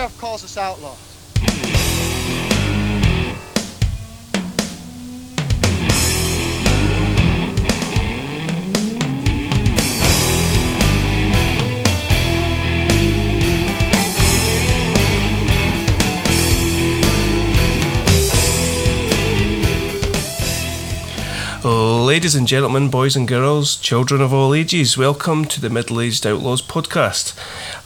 MJF calls us outlaws. Ladies and gentlemen, boys and girls, children of all ages, welcome to the Middle Aged Outlaws podcast.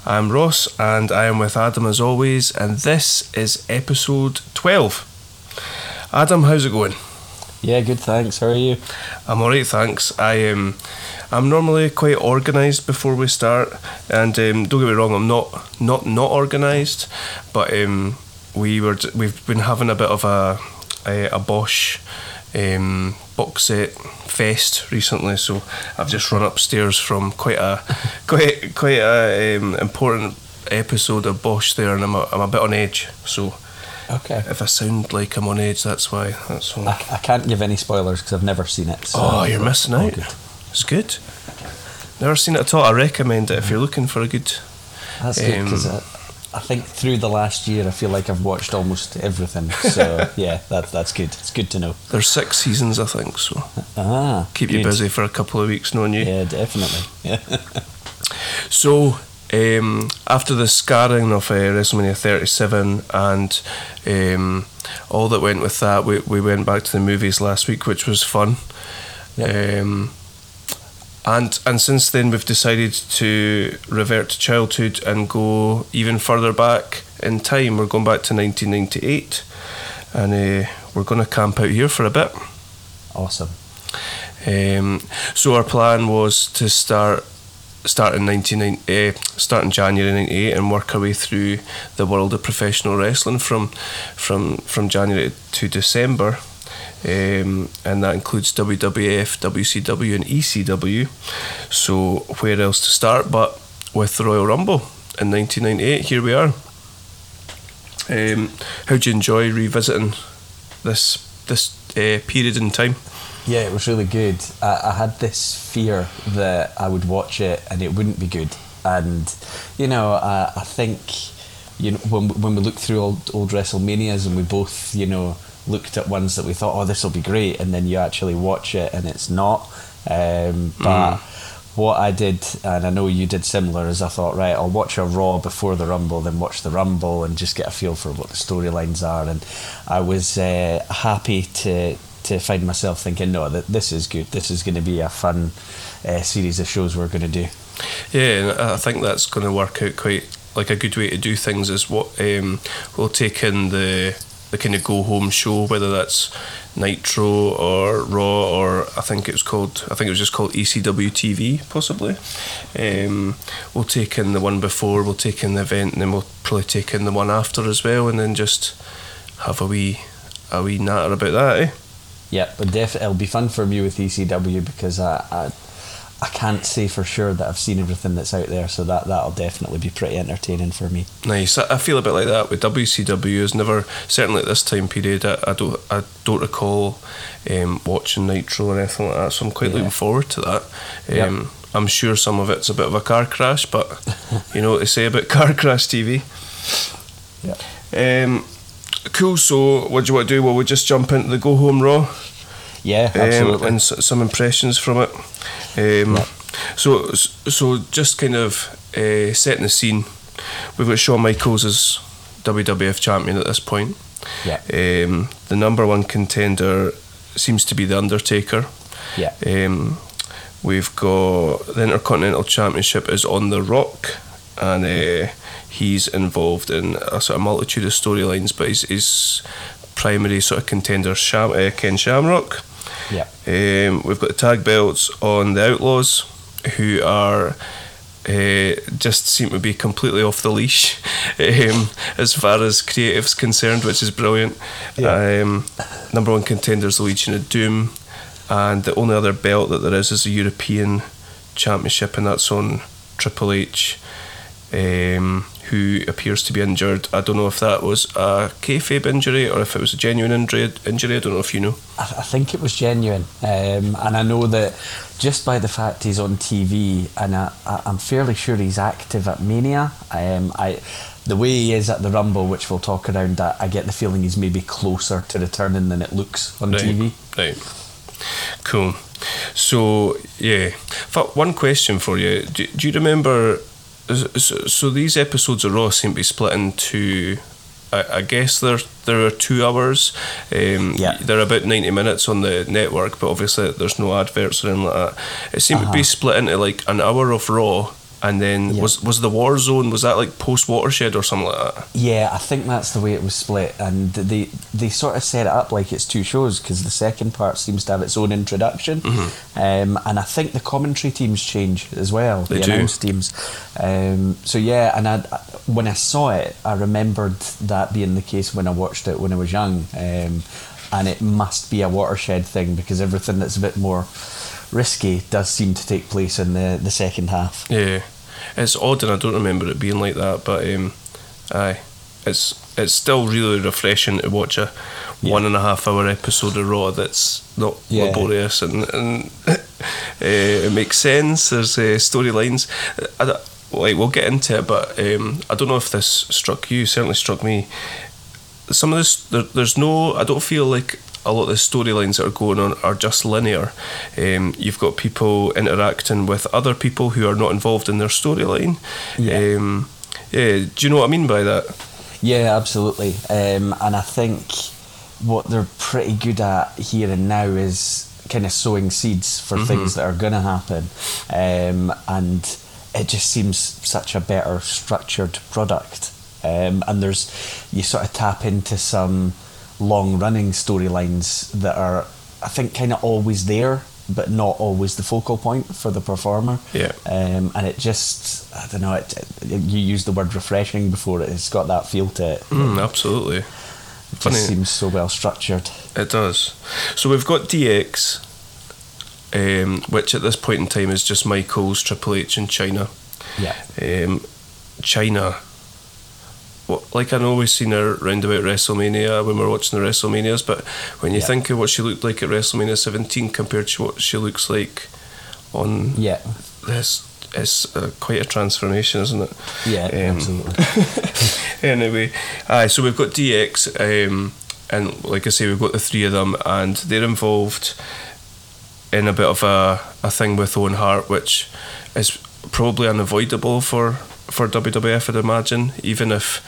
I'm Ross and I am with Adam as always, and this is episode 12. Adam, how's it going? Yeah, good. Thanks. How are you? I'm alright, thanks. I am. Um, I'm normally quite organised before we start, and um, don't get me wrong, I'm not not not organised, but um, we were we've been having a bit of a a, a Bosch um, box set fest recently, so I've just run upstairs from quite a quite quite a um, important episode of Bosch there, and I'm a, I'm a bit on edge. So Okay. if I sound like I'm on edge, that's why. That's all. I, I can't give any spoilers because I've never seen it. So oh, you're missing out. good. It's good. Never seen it at all. I recommend it if you're looking for a good. That's good because Um, I, think through the last year I feel like I've watched almost everything. So yeah, that that's good. It's good to know. There's six seasons, I think, so Ah, keep you busy for a couple of weeks, knowing you. Yeah, definitely. Yeah. So, um, after the scarring of uh, WrestleMania 37 and um, all that went with that, we, we went back to the movies last week, which was fun. Yep. Um, and and since then, we've decided to revert to childhood and go even further back in time. We're going back to 1998, and uh, we're going to camp out here for a bit. Awesome. Um, so our plan was to start start in 19, uh, start in January '98 and work our way through the world of professional wrestling from from from January to December. Um, and that includes WWF, WCW, and ECW. So where else to start but with the Royal Rumble in 1998? Here we are. Um, how'd you enjoy revisiting this this uh, period in time? Yeah, it was really good. I, I had this fear that I would watch it and it wouldn't be good. And you know, I, I think you know when when we look through old old WrestleManias and we both you know looked at ones that we thought, oh, this will be great, and then you actually watch it and it's not. Um, but what I did, and I know you did similar, is I thought, right, I'll watch a Raw before the Rumble, then watch the Rumble, and just get a feel for what the storylines are. And I was uh, happy to to find myself thinking, no, that this is good. This is going to be a fun uh, series of shows we're going to do. Yeah, and I think that's going to work out quite like a good way to do things. Is what um, we'll take in the the kind of go home show, whether that's Nitro or Raw or I think it was called I think it was just called ECW TV possibly. Um, we'll take in the one before, we'll take in the event, and then we'll probably take in the one after as well, and then just have a wee a wee natter about that. Eh? Yeah, but def- it'll be fun for me with ECW because I, I I can't say for sure that I've seen everything that's out there, so that that'll definitely be pretty entertaining for me. Nice. I feel a bit like that with WCW. Is never certainly at this time period. I, I don't I don't recall um, watching Nitro or anything like that. So I'm quite Yeah. looking forward to that. Yep. Um, I'm sure some of it's a bit of a car crash, but you know what they say about car crash TV. Yeah. Um, cool. So what do you want to do? Well, we'll just jump into the go home raw Yeah, um, absolutely. and s- some impressions from it. Um. So, so just kind of uh, setting the scene. We've got Shawn Michaels as WWF champion at this point. yeah, Um, the number one contender seems to be the Undertaker. yeah, Um, we've got the Intercontinental Championship is on the Rock, and uh, he's involved in a sort of multitude of storylines. But his, his primary sort of contender, Sham, uh, Ken Shamrock. Yeah, Um, we've got the tag belts on the Outlaws, who are uh, just seem to be completely off the leash um, as far as creative's concerned, which is brilliant. Yeah. Um, number one contenders, the Legion of Doom, and the only other belt that there is is the European Championship, and that's on Triple H. Um, who appears to be injured? I don't know if that was a kayfabe injury or if it was a genuine injury. Injury, I don't know if you know. I, I think it was genuine, um, and I know that just by the fact he's on TV, and I, I'm fairly sure he's active at Mania. Um, I the way he is at the Rumble, which we'll talk around, I, I get the feeling he's maybe closer to returning than it looks on right, TV. Right. Cool. So yeah, one question for you: Do, do you remember? So, so these episodes of Raw seem to be split into. I, I guess there there are two hours. Um, Yeah. They're about ninety minutes on the network, but obviously there's no adverts or anything like that. It seemed to be Uh-huh. split into like an hour of Raw, and then Yeah. was was the War Zone? Was that like post Watershed or something like that? Yeah, I think that's the way it was split, and they they sort of set it up like it's two shows because the second part seems to have its own introduction, um, and I think the commentary teams change as well. Mm-hmm. They the do. announce teams. Um, so yeah, and I, when I saw it, I remembered that being the case when I watched it when I was young, um, and it must be a watershed thing because everything that's a bit more risky does seem to take place in the the second half. Yeah, it's odd, and I don't remember it being like that. But um, aye, it's it's still really refreshing to watch a Yeah. one and a half hour episode of Raw that's not Yeah. laborious and and uh, it makes sense. There's uh, storylines. I don't- Like we'll get into it, but um, I don't know if this struck you. Certainly struck me. Some of this, there, there's no. I don't feel like a lot of the storylines that are going on are just linear. Um, you've got people interacting with other people who are not involved in their storyline. Yeah. Um, yeah. Do you know what I mean by that? Yeah, absolutely. Um, and I think what they're pretty good at here and now is kind of sowing seeds for things that are going to happen. Um, and it just seems such a better structured product. Um, and there's, you sort of tap into some long running storylines that are, I think, kind of always there. But not always the focal point for the performer. Yeah. Um, and it just, I don't know, it, it, you used the word refreshing before it. It's got that feel to it. Mm, absolutely. It funny. just seems so well structured. It does. So we've got DX, um, which at this point in time is just Michaels, Triple H, and Chyna. Yeah. Um, Chyna. Like I know we've seen her round about WrestleMania when we're watching the WrestleManias, but when you Yeah. think of what she looked like at WrestleMania 17 compared to what she looks like on Yeah. this, it's uh, quite a transformation, isn't it? Yeah, Um, absolutely. anyway, aye, so we've got DX, um, and like I say, we've got the three of them, and they're involved in a bit of a, a thing with Owen Hart, which is probably unavoidable for, for WWF, I'd imagine, even if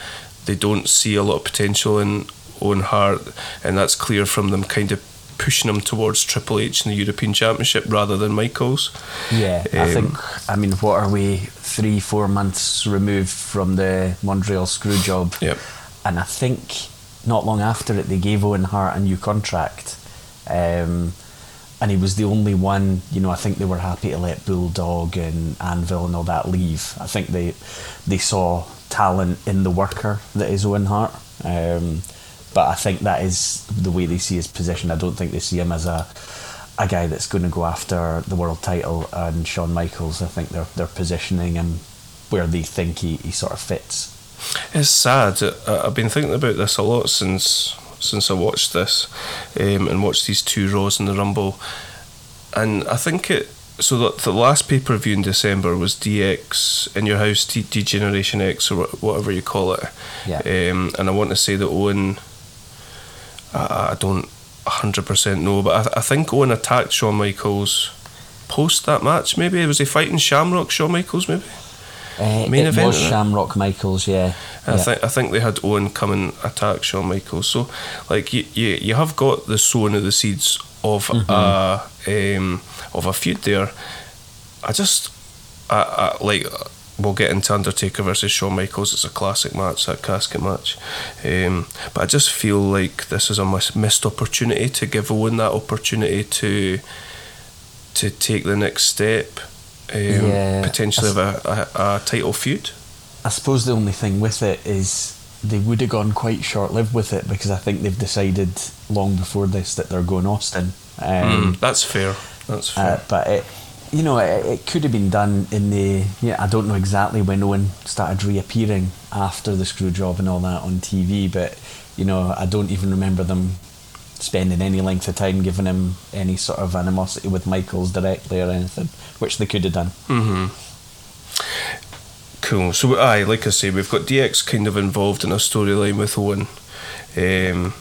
they don't see a lot of potential in Owen Hart, and that's clear from them kind of pushing him towards Triple H in the European Championship rather than Michaels. Yeah, I Um, think, I mean, what are we, three, four months removed from the Montreal screw job? Yep. And I think not long after it, they gave Owen Hart a new contract. Um, and he was the only one, you know, I think they were happy to let Bulldog and Anvil and all that leave. I think they they saw talent in the worker that is Owen Hart. Um, but I think that is the way they see his position. I don't think they see him as a a guy that's going to go after the world title and Shawn Michaels. I think they're they're positioning him where they think he, he sort of fits. It's sad. I've been thinking about this a lot since since I watched this um, and watched these two Raws in the Rumble, and I think it. So the, the last pay per view in December was DX in your house, D, D Generation X or whatever you call it. Yeah. Um, and I want to say that Owen. I, I don't hundred percent know, but I, I think Owen attacked Shawn Michaels post that match. Maybe was he fighting Shamrock Shawn Michaels? Maybe. Uh, Main it event, was? Shamrock Michaels, yeah. And I think I think they had Owen come and attack Shawn Michaels. So like you, you, you have got the sowing of the seeds of a um, of a feud there. I just I, I like we'll get into Undertaker versus Shawn Michaels. It's a classic match, that casket match. Um, but I just feel like this is a mis- missed opportunity to give Owen that opportunity to to take the next step. Um, Yeah, potentially have a, a, a title feud. I suppose the only thing with it is they would have gone quite short lived with it because I think they've decided long before this that they're going Austin. Um, Mm, that's fair. That's fair. Uh, but it, you know, it, it could have been done in the. Yeah, I don't know exactly when Owen started reappearing after the screw job and all that on TV, but you know, I don't even remember them spending any length of time giving him any sort of animosity with Michaels directly or anything, which they could have done. hmm Cool. So, aye, like I say, we've got DX kind of involved in a storyline with Owen. Um,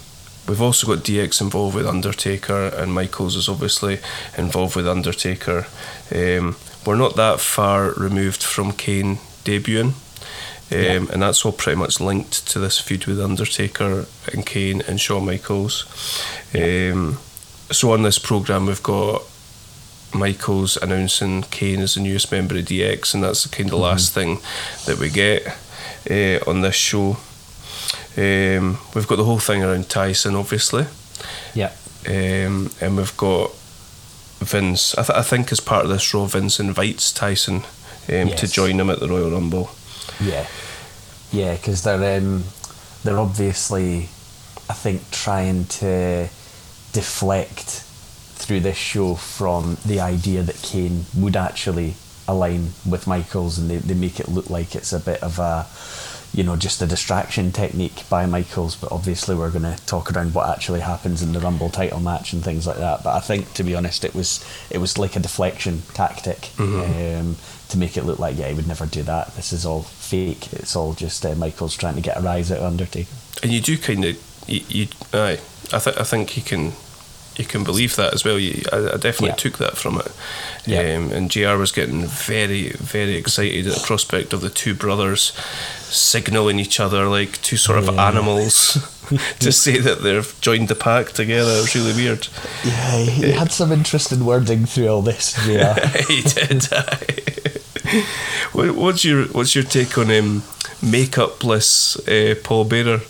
we've also got DX involved with Undertaker, and Michaels is obviously involved with Undertaker. Um, we're not that far removed from Kane debuting. Um, Yeah. And that's all pretty much linked to this feud with Undertaker and Kane and Shawn Michaels. Um, so on this program, we've got Michaels announcing Kane as the newest member of DX, and that's the kind of last thing that we get uh, on this show. Um, we've got the whole thing around Tyson, obviously, Yeah. um, and we've got Vince. I, th- I think as part of this Raw, Vince invites Tyson um, to join him at the Royal Rumble. Yeah, yeah, because they're um, they're obviously, I think, trying to deflect through this show from the idea that Kane would actually align with Michaels, and they, they make it look like it's a bit of a, you know, just a distraction technique by Michaels. But obviously, we're going to talk around what actually happens in the Rumble title match and things like that. But I think, to be honest, it was it was like a deflection tactic um, to make it look like yeah, he would never do that. This is all fake. It's all just uh, Michaels trying to get a rise out of Undertaker. and you do kind of you, you aye I think I think you can you can believe that as well you, I, I definitely Yeah. took that from it Yeah. um, and JR was getting very very excited at the prospect of the two brothers signaling each other like two sort of Yeah. animals to say that they've joined the pack together it was really weird Yeah, he had some interesting wording through all this. Yeah. he did what's your what's your take on um, makeupless uh, Paul Bearer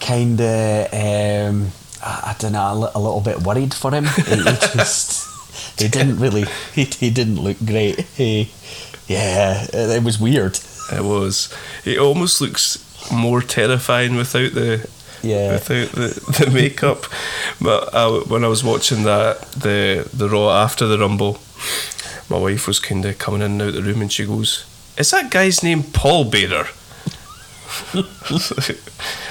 kind of um, I, I don't know a, li- a little bit worried for him. he, he just he didn't really he, he didn't look great. He, yeah, it, it was weird. It was. It almost looks more terrifying without the Yeah. without the, the makeup. But I, when I was watching that the the Raw after the Rumble, my wife was kind of coming in and out the room, and she goes, "Is that guy's name Paul Bader?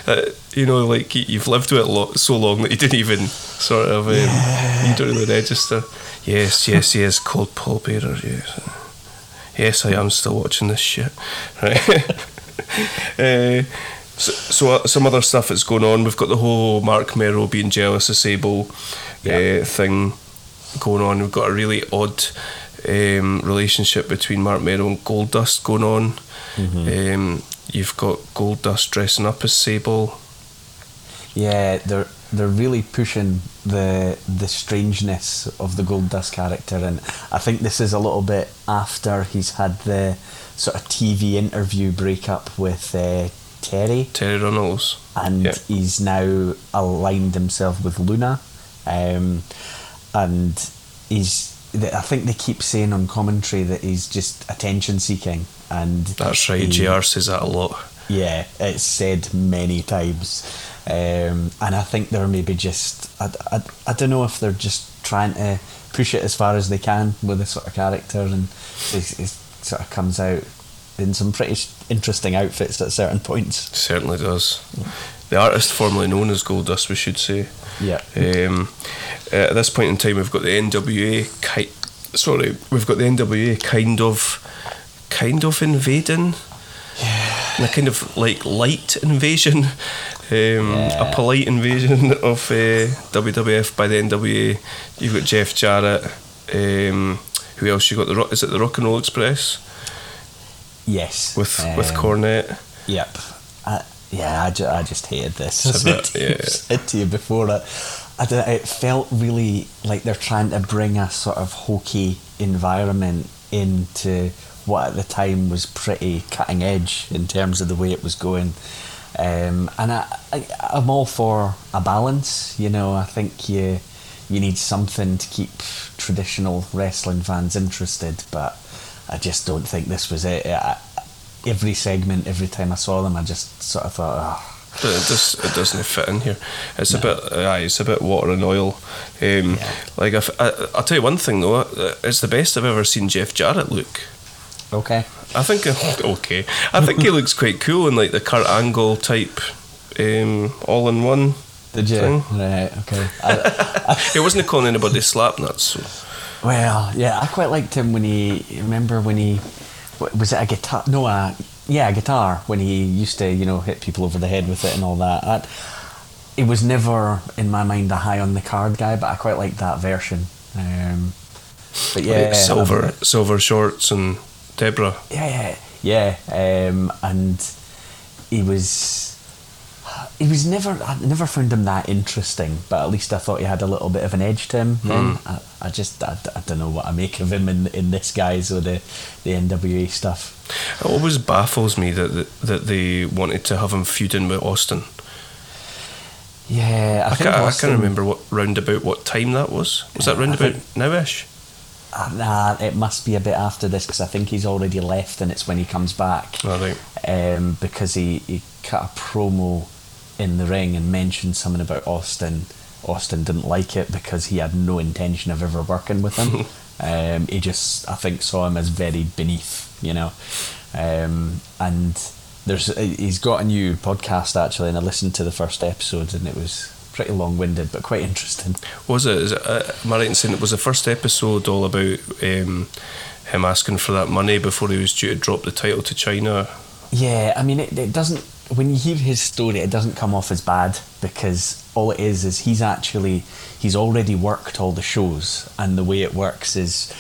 uh, you know, like you- you've lived with it lo- so long that you didn't even sort of um, you don't really register. Yes, yes, yes, called Paul Bader, Yes, yes, I am still watching this shit. Right. uh, so, so uh, some other stuff that's going on. We've got the whole Marc Mero being jealous of Sable Yeah. uh, thing going on. We've got a really odd um, relationship between Marc Mero and Goldust going on. Um, you've got Goldust dressing up as Sable. Yeah, they're they're really pushing the the strangeness of the Goldust character, and I think this is a little bit after he's had the sort of TV interview breakup with uh, Terry. Terri Runnels. and Yeah. he's now aligned himself with Luna, um, and he's. I think they keep saying on commentary that he's just attention seeking, and That's right. he- JR says that a lot. Yeah, it's said many times, um, and I think they're maybe just. I, I, I don't know if they're just trying to push it as far as they can with this sort of character, and it, it sort of comes out in some pretty interesting outfits at certain points. Certainly does. The artist formerly known as Goldust, we should say. Yeah. Um, at this point in time, we've got the NWA. Ki- sorry, we've got the NWA kind of, kind of invading. Yeah. A kind of like light invasion, um, Yeah. a polite invasion of uh, WWF by the NWA. You've got Jeff Jarrett. Um, who else? You got the Ro- is it the Rock and Roll Express Yes. with with Um, Cornette? Yep. I, yeah, I, ju- I just hated this. I said, yeah. said to you before that. I don't, it felt really like they're trying to bring a sort of hokey environment into what at the time was pretty cutting edge in terms of the way it was going. Um, and I, I, I'm all for a balance. You know, I think you you need something to keep traditional wrestling fans interested, but I just don't think this was it. I, every segment, every time I saw them, I just sort of thought, oh, it does it doesn't fit in here. It's a bit aye, it's a bit water and oil. Um, Yeah. Like if, I, I'll tell you one thing though, it's the best I've ever seen Jeff Jarrett look. okay. I think okay, I think he looks quite cool in like the Kurt Angle type, um, all in one. Did you? Thing. Right, okay. I, He wasn't calling anybody slap nuts. So. well, yeah, I quite liked him when he. Remember when he was it a guitar? No, a yeah, a guitar. When he used to, you know, hit people over the head with it and all that. that it was never in my mind a high on the card guy, but I quite liked that version. Um, but yeah, like silver um, silver shorts and Deborah. yeah, yeah, yeah. Um, and he was he was never I never found him that interesting, but at least I thought he had a little bit of an edge to him. Then I, I just I, I don't know what I make of him in in this guys or the the NWA stuff. It always baffles me that that, that they wanted to have him feuding with Austin. Yeah, I, I, think can't, I can't remember what roundabout what time that was. Was that I roundabout think- nowish? Uh, nah, it must be a bit after this because I think he's already left and it's when he comes back. Oh, right. um, because he, he cut a promo in the ring and mentioned something about Austin. Austin didn't like it because he had no intention of ever working with him. um, he just, I think, saw him as very beneath, you know. Um, and there's, he's got a new podcast actually, and I listened to the first episode, and it was pretty long-winded but quite interesting. Was it? Is it uh, am I right in saying it was the first episode all about um, him asking for that money before he was due to drop the title to Chyna? Yeah, I mean, it, it doesn't. When you hear his story, it doesn't come off as bad because all it is is he's actually he's already worked all the shows, and the way it works is,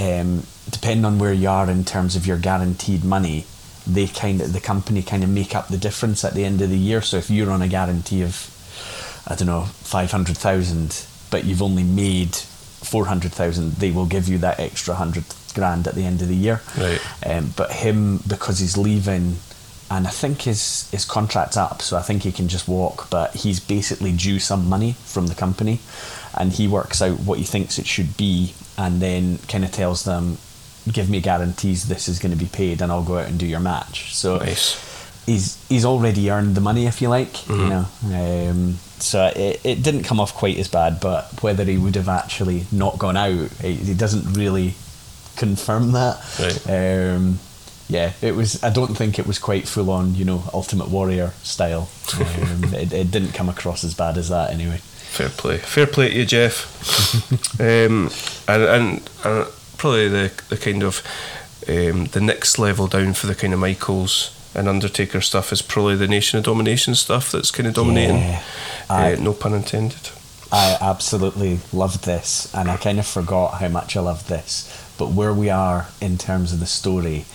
um, depending on where you are in terms of your guaranteed money, they kind of the company kind of make up the difference at the end of the year. So if you're on a guarantee of, I don't know, five hundred thousand, but you've only made four hundred thousand, they will give you that extra hundred grand at the end of the year. Right. Um, but him because he's leaving, and I think his his contract's up, so I think he can just walk. But he's basically due some money from the company, and he works out what he thinks it should be, and then kind of tells them, "Give me guarantees this is going to be paid, and I'll go out and do your match." So Nice. he's he's already earned the money, if you like, you know. Um, so it, it didn't come off quite as bad, but whether he would have actually not gone out, he, he doesn't really confirm that. Right. Um, yeah, it was. I don't think it was quite full on, you know, Ultimate Warrior style. Um, it, it didn't come across as bad as that, anyway. Fair play. Fair play to you, Jeff. um, and, and and probably the the kind of um, the next level down for the kind of Michaels and Undertaker stuff is probably the Nation of Domination stuff that's kind of dominating. Yeah. uh, no pun intended. I absolutely loved this, and I kind of forgot how much I loved this. But where we are in terms of the story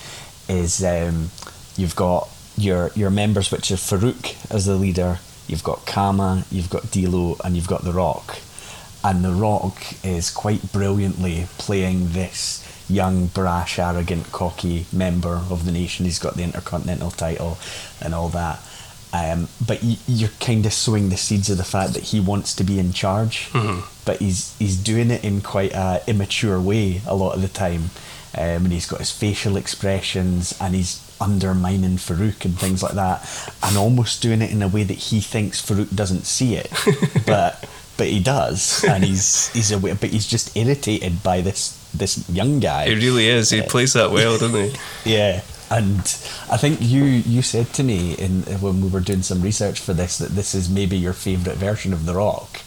is um, you've got your your members, which are Faarooq as the leader. You've got Kama, you've got D'Lo, and you've got The Rock. And The Rock is quite brilliantly playing this young, brash, arrogant, cocky member of the nation. He's got the Intercontinental title and all that. Um, but y- you're kind of sowing the seeds of the fact that he wants to be in charge, but he's he's doing it in quite a immature way a lot of the time, um, and he's got his facial expressions and he's undermining Faarooq and things like that, and almost doing it in a way that he thinks Faarooq doesn't see it, but but he does, and he's he's aware, but he's just irritated by this this young guy. He really is. He plays that well, doesn't he? Yeah, and I think you you said to me in when we were doing some research for this that this is maybe your favourite version of The Rock,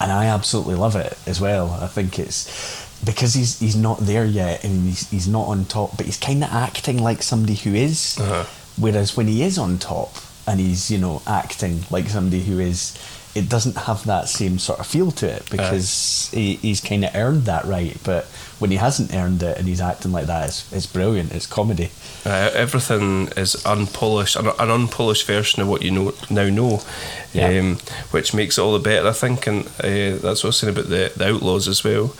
and I absolutely love it as well. I think it's because he's he's not there yet and he's he's not on top, but he's kind of acting like somebody who is. Uh-huh. Whereas when he is on top and he's you know acting like somebody who is. It doesn't have that same sort of feel to it because he, he's kind of earned that right. But when he hasn't earned it and he's acting like that, it's, it's brilliant. It's comedy. Uh, everything is unpolished, an, an unpolished version of what you know now know, Yeah. um, which makes it all the better, I think. And uh, that's what I was saying about the, the Outlaws as well.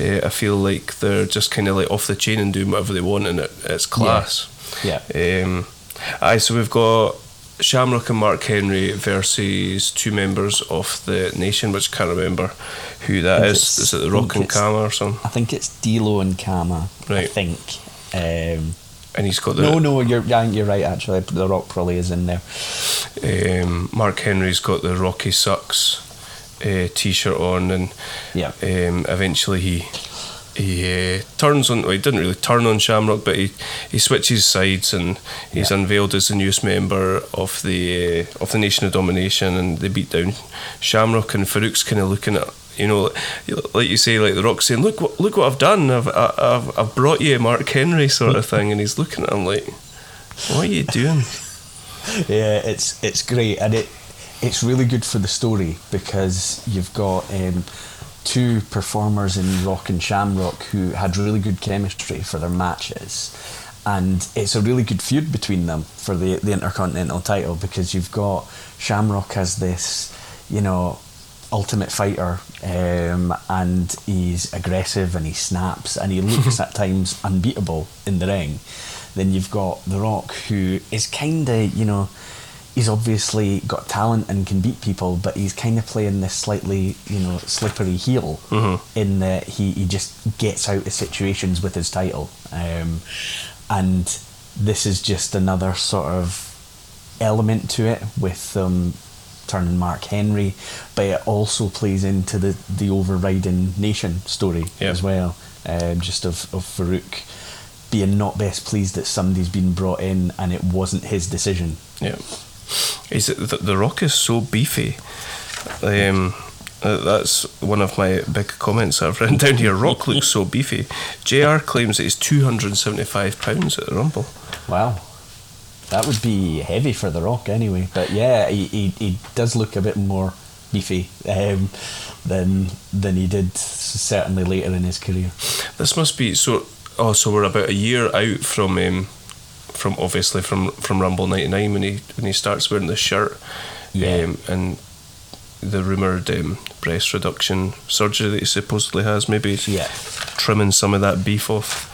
Uh, I feel like they're just kind of like off the chain and doing whatever they want, and it, it's class. Yeah. Um, aye, so we've got Shamrock and Mark Henry versus two members of the Nation, which I can't remember who that is. it the Rock and Kama or something? I think it's D'Lo and Kama. Right. I think. Um, And he's got the no, no, you're yeah, you're right. Actually, the Rock probably is in there. Um, Mark Henry's got the Rocky Sucks uh, t-shirt on, and Yeah. um, eventually he he uh, turns on. Well, he didn't really turn on Shamrock, but he, he switches sides and he's Yeah. unveiled as the newest member of the uh, of the Nation of Domination, and they beat down Shamrock. And Faarooq's kind of looking at you know, like you say, like the Rock saying, "Look, what, look what I've done! I've, I've I've brought you Mark Henry sort of thing," and he's looking at him like, "What are you doing?" yeah, it's it's great, and it it's really good for the story because you've got um, two performers in Rock and Shamrock who had really good chemistry for their matches, and it's a really good feud between them for the the Intercontinental title because you've got Shamrock as this, you know. Ultimate fighter, um, and he's aggressive and he snaps and he looks at times unbeatable in the ring. Then you've got The Rock, who is kind of, you know, he's obviously got talent and can beat people, but he's kind of playing this slightly, you know, slippery heel in that he, he just gets out of situations with his title. Um, and this is just another sort of element to it with um, turning Mark Henry, but it also plays into the, the overriding nation story as well, um, just of, of Faarooq being not best pleased that somebody's been brought in and it wasn't his decision. Yeah, is it the, the Rock is so beefy. Um, that's one of my big comments I've written down here. Rock looks so beefy. Jr claims that hundred and seventy-five pounds at the Rumble. Wow. That would be heavy for The Rock anyway. But yeah, he, he, he does look a bit more beefy um, than than he did certainly later in his career. This must be so. Oh, so we're about a year out from um, from obviously from from Rumble '99 when he when he starts wearing the shirt, Yeah. um, and the rumored um, breast reduction surgery that he supposedly has. Maybe Yeah. trimming some of that beef off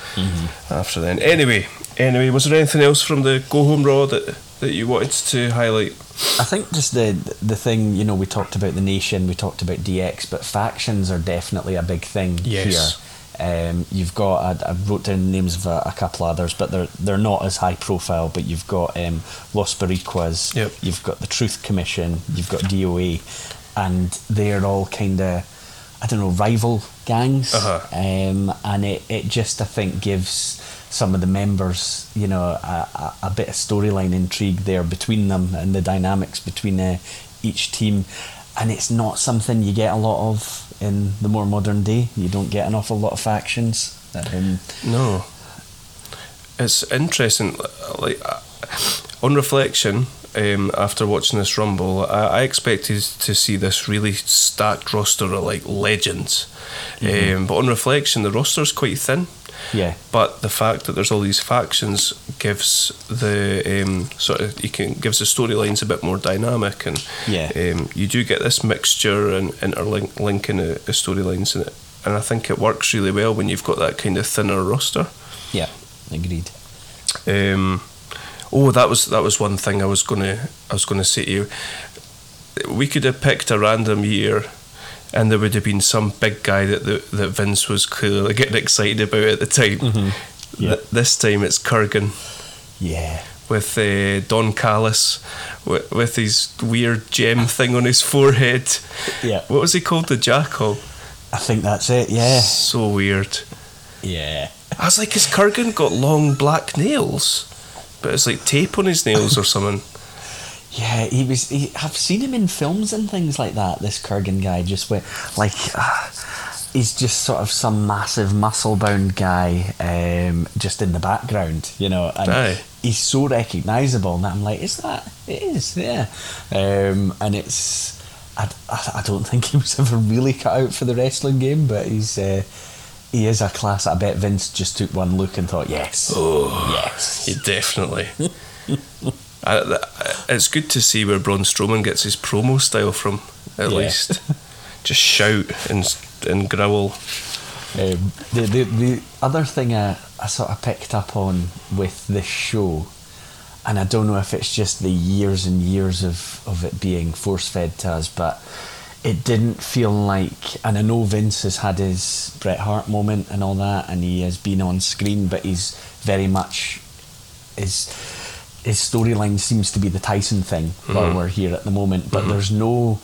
after then. Anyway, anyway, was there anything else from the Go Home Raw that that you wanted to highlight? I think just the the thing, you know, we talked about the nation, we talked about DX, but factions are definitely a big thing Yes. here. Um, you've got I, I wrote down the names of a, a couple others, but they're they're not as high profile. But you've got um, Los Boricuas, Yep. you've got the Truth Commission, you've got DOA, and they're all kind of I don't know rival gangs, Uh-huh. um, and it, it just I think gives some of the members you know a, a, a bit of storyline intrigue there between them and the dynamics between uh, each team, and it's not something you get a lot of in the more modern day. You don't get an awful lot of factions. Um, No. It's interesting. Like uh, on reflection, um, after watching this Rumble, I, I expected to see this really stacked roster of like legends. Um, but on reflection, the roster's quite thin. Yeah, But the fact that there's all these factions gives the um, sort of you can gives the storylines a bit more dynamic, and Yeah. um, you do get this mixture and interlinking the, the storylines in it. And I think it works really well when you've got that kind of thinner roster. yeah, agreed. Um, oh, that was that was one thing I was gonna I was gonna say to you. We could have picked a random year, and there would have been some big guy that the, that Vince was clearly getting excited about at the time. Yeah. Th- this time it's Kurrgan Yeah, with uh, Don Callis with, with his weird gem thing on his forehead. yeah. What was he called? The Jackyl. I think that's it. Yeah, So weird. yeah. I was like, has Kurrgan got long black nails? But it's like tape on his nails or something. Yeah, he was. He, I've seen him in films and things like that. This Kurrgan guy just went like. Uh, he's just sort of some massive muscle-bound guy, um, just in the background, you know. And Aye. he's so recognisable, and I'm like, is that? It is, yeah. Um, and it's. I, I, I don't think he was ever really cut out for the wrestling game, but he's. Uh, he is a class. I bet Vince just took one look and thought, yes, Oh, yes. he definitely. I, it's good to see where Braun Strowman gets his promo style from, at Yeah. least. Just shout and and growl. Um, the, the the other thing I, I sort of picked up on with this show, and I don't know if it's just the years and years of, of it being force fed to us, but it didn't feel like. And I know Vince has had his Bret Hart moment and all that, and he has been on screen, but he's very much his his storyline seems to be the Tyson thing while we're here at the moment. But there's no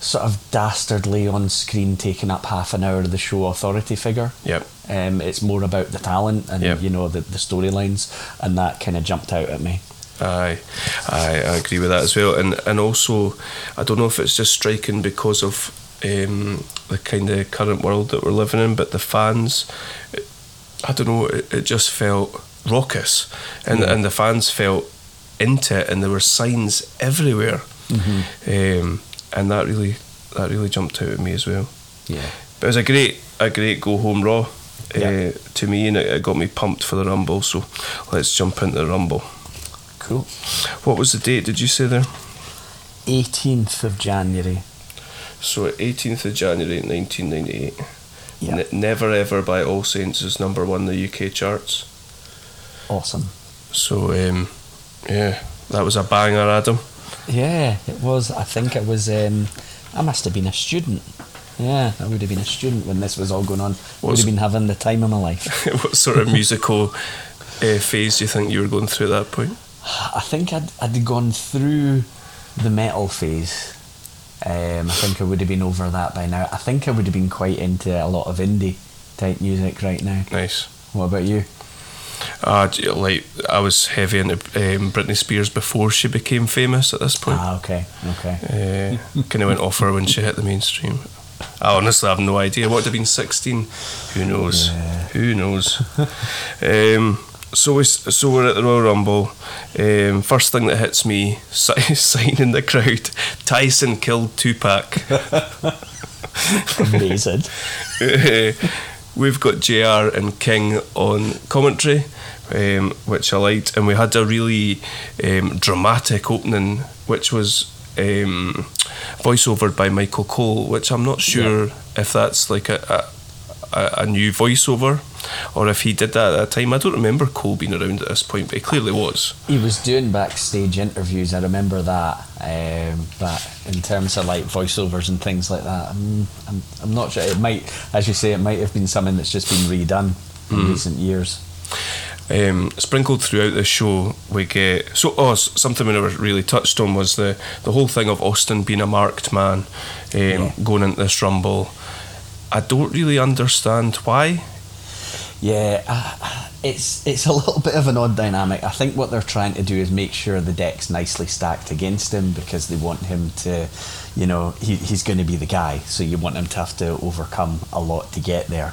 sort of dastardly on screen taking up half an hour of the show authority figure. Yep. Um, it's more about the talent and Yep. you know the, the storylines, and that kind of jumped out at me. Aye, aye, I agree with that as well. And and also, I don't know if it's just striking because of um, the kind of current world that we're living in, but the fans, I don't know, it, it just felt raucous, and Yeah. and the fans felt into it, and there were signs everywhere, um, and that really that really jumped out at me as well. Yeah. But it was a great a great go home raw. Yeah. Uh, to me, and it, it got me pumped for the Rumble. So let's jump into the Rumble. Cool. What was the date? Did you say there? 18th of January. So 18th of January 1998. Yeah. Ne- Never Ever by All Saints is number one in the UK charts. Awesome. So um, yeah, that was a banger, Adam. Yeah, it was. I think it was. Um, I must have been a student. Yeah, I would have been a student when this was all going on. i would have been having the time of my life. what sort of musical uh, phase do you think you were going through at that point? I think I'd, I'd gone through the metal phase. Um, I think I would have been over that by now. I think I would have been quite into a lot of indie type music right now. Nice. What about you? Uh, like I was heavy into um, Britney Spears before she became famous. At this point, Ah, okay, okay. uh, kind of went off her when she hit the mainstream. I honestly have no idea. What would have been sixteen? Who knows? Who knows? um, so we so we're at the Royal Rumble. Um, first thing that hits me, si- sign in the crowd. Tyson killed Tupac. Amazing. We've got JR and King on commentary, um, which I liked, and we had a really um, dramatic opening, which was um, voiceovered by Michael Cole, which I'm not sure if that's like a a a new voiceover or if he did that at that time. I don't remember Cole being around at this point, but he clearly was. He was doing backstage interviews. I remember that. Um, but in terms of like voiceovers and things like that, I'm, I'm, I'm not sure. It might, as you say, it might have been something that's just been redone in recent years. um, sprinkled throughout the show we get so oh something we never really touched on was the the whole thing of Austin being a marked man um, Yeah. going into this rumble I don't really understand why Yeah, uh, it's it's a little bit of an odd dynamic. I think what they're trying to do is make sure the deck's nicely stacked against him because they want him to, you know, he, he's going to be the guy. So you want him to have to overcome a lot to get there.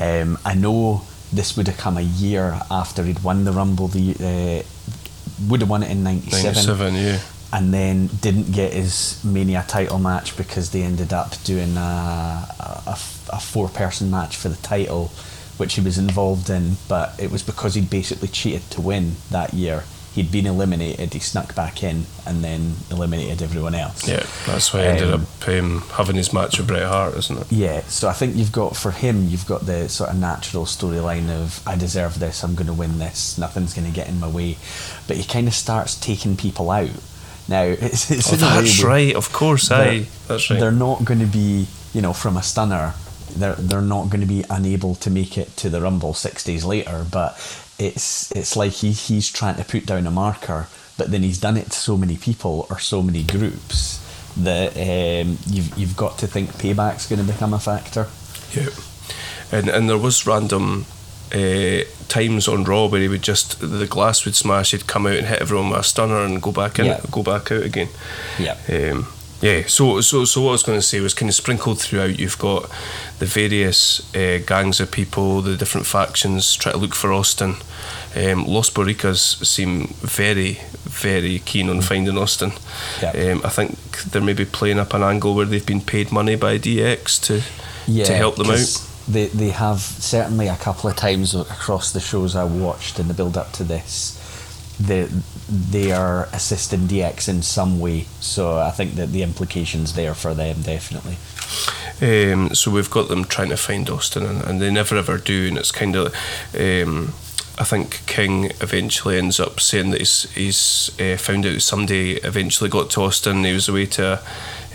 Um, I know this would have come a year after he'd won the Rumble. The uh, would have won it in '97 97 yeah and then didn't get his Mania title match because they ended up doing a, a, a four person match for the title, which he was involved in, but it was because he'd basically cheated to win that year. He'd been eliminated, he snuck back in, and then eliminated everyone else. yeah that's why he ended Um, up um, having his match with Bret Hart isn't it Yeah, so I think you've got for him, you've got the sort of natural storyline of I deserve this, I'm going to win this, nothing's going to get in my way, but he kind of starts taking people out. Now it's, it's oh, in a way that's right of course they're- that's right They're not going to be, you know, from a stunner. They're they're not going to be unable to make it to the rumble six days later. But it's it's like he he's trying to put down a marker, but then he's done it to so many people or so many groups that um, you've you've got to think payback's going to become a factor. Yeah, and and there was random uh, times on Raw where he would just the glass would smash. He'd come out and hit everyone with a stunner and go back in, Yeah. go back out again. Yeah. Um, yeah. So so so what I was going to say was kind of sprinkled throughout. You've got the various uh, gangs of people, the different factions try to look for Austin. Um, Los Boricuas seem very, very keen on finding Austin. Yeah. Um, I think they're maybe playing up an angle where they've been paid money by DX to to help them out. They they have certainly a couple of times across the shows I watched in the build up to this. They they are assisting DX in some way, so I think that the implications there for them definitely. Um, so we've got them trying to find Austin, and, and they never ever do. And it's kind of, um, I think King eventually ends up saying that he's, he's uh, found out somebody eventually got to Austin. He was away to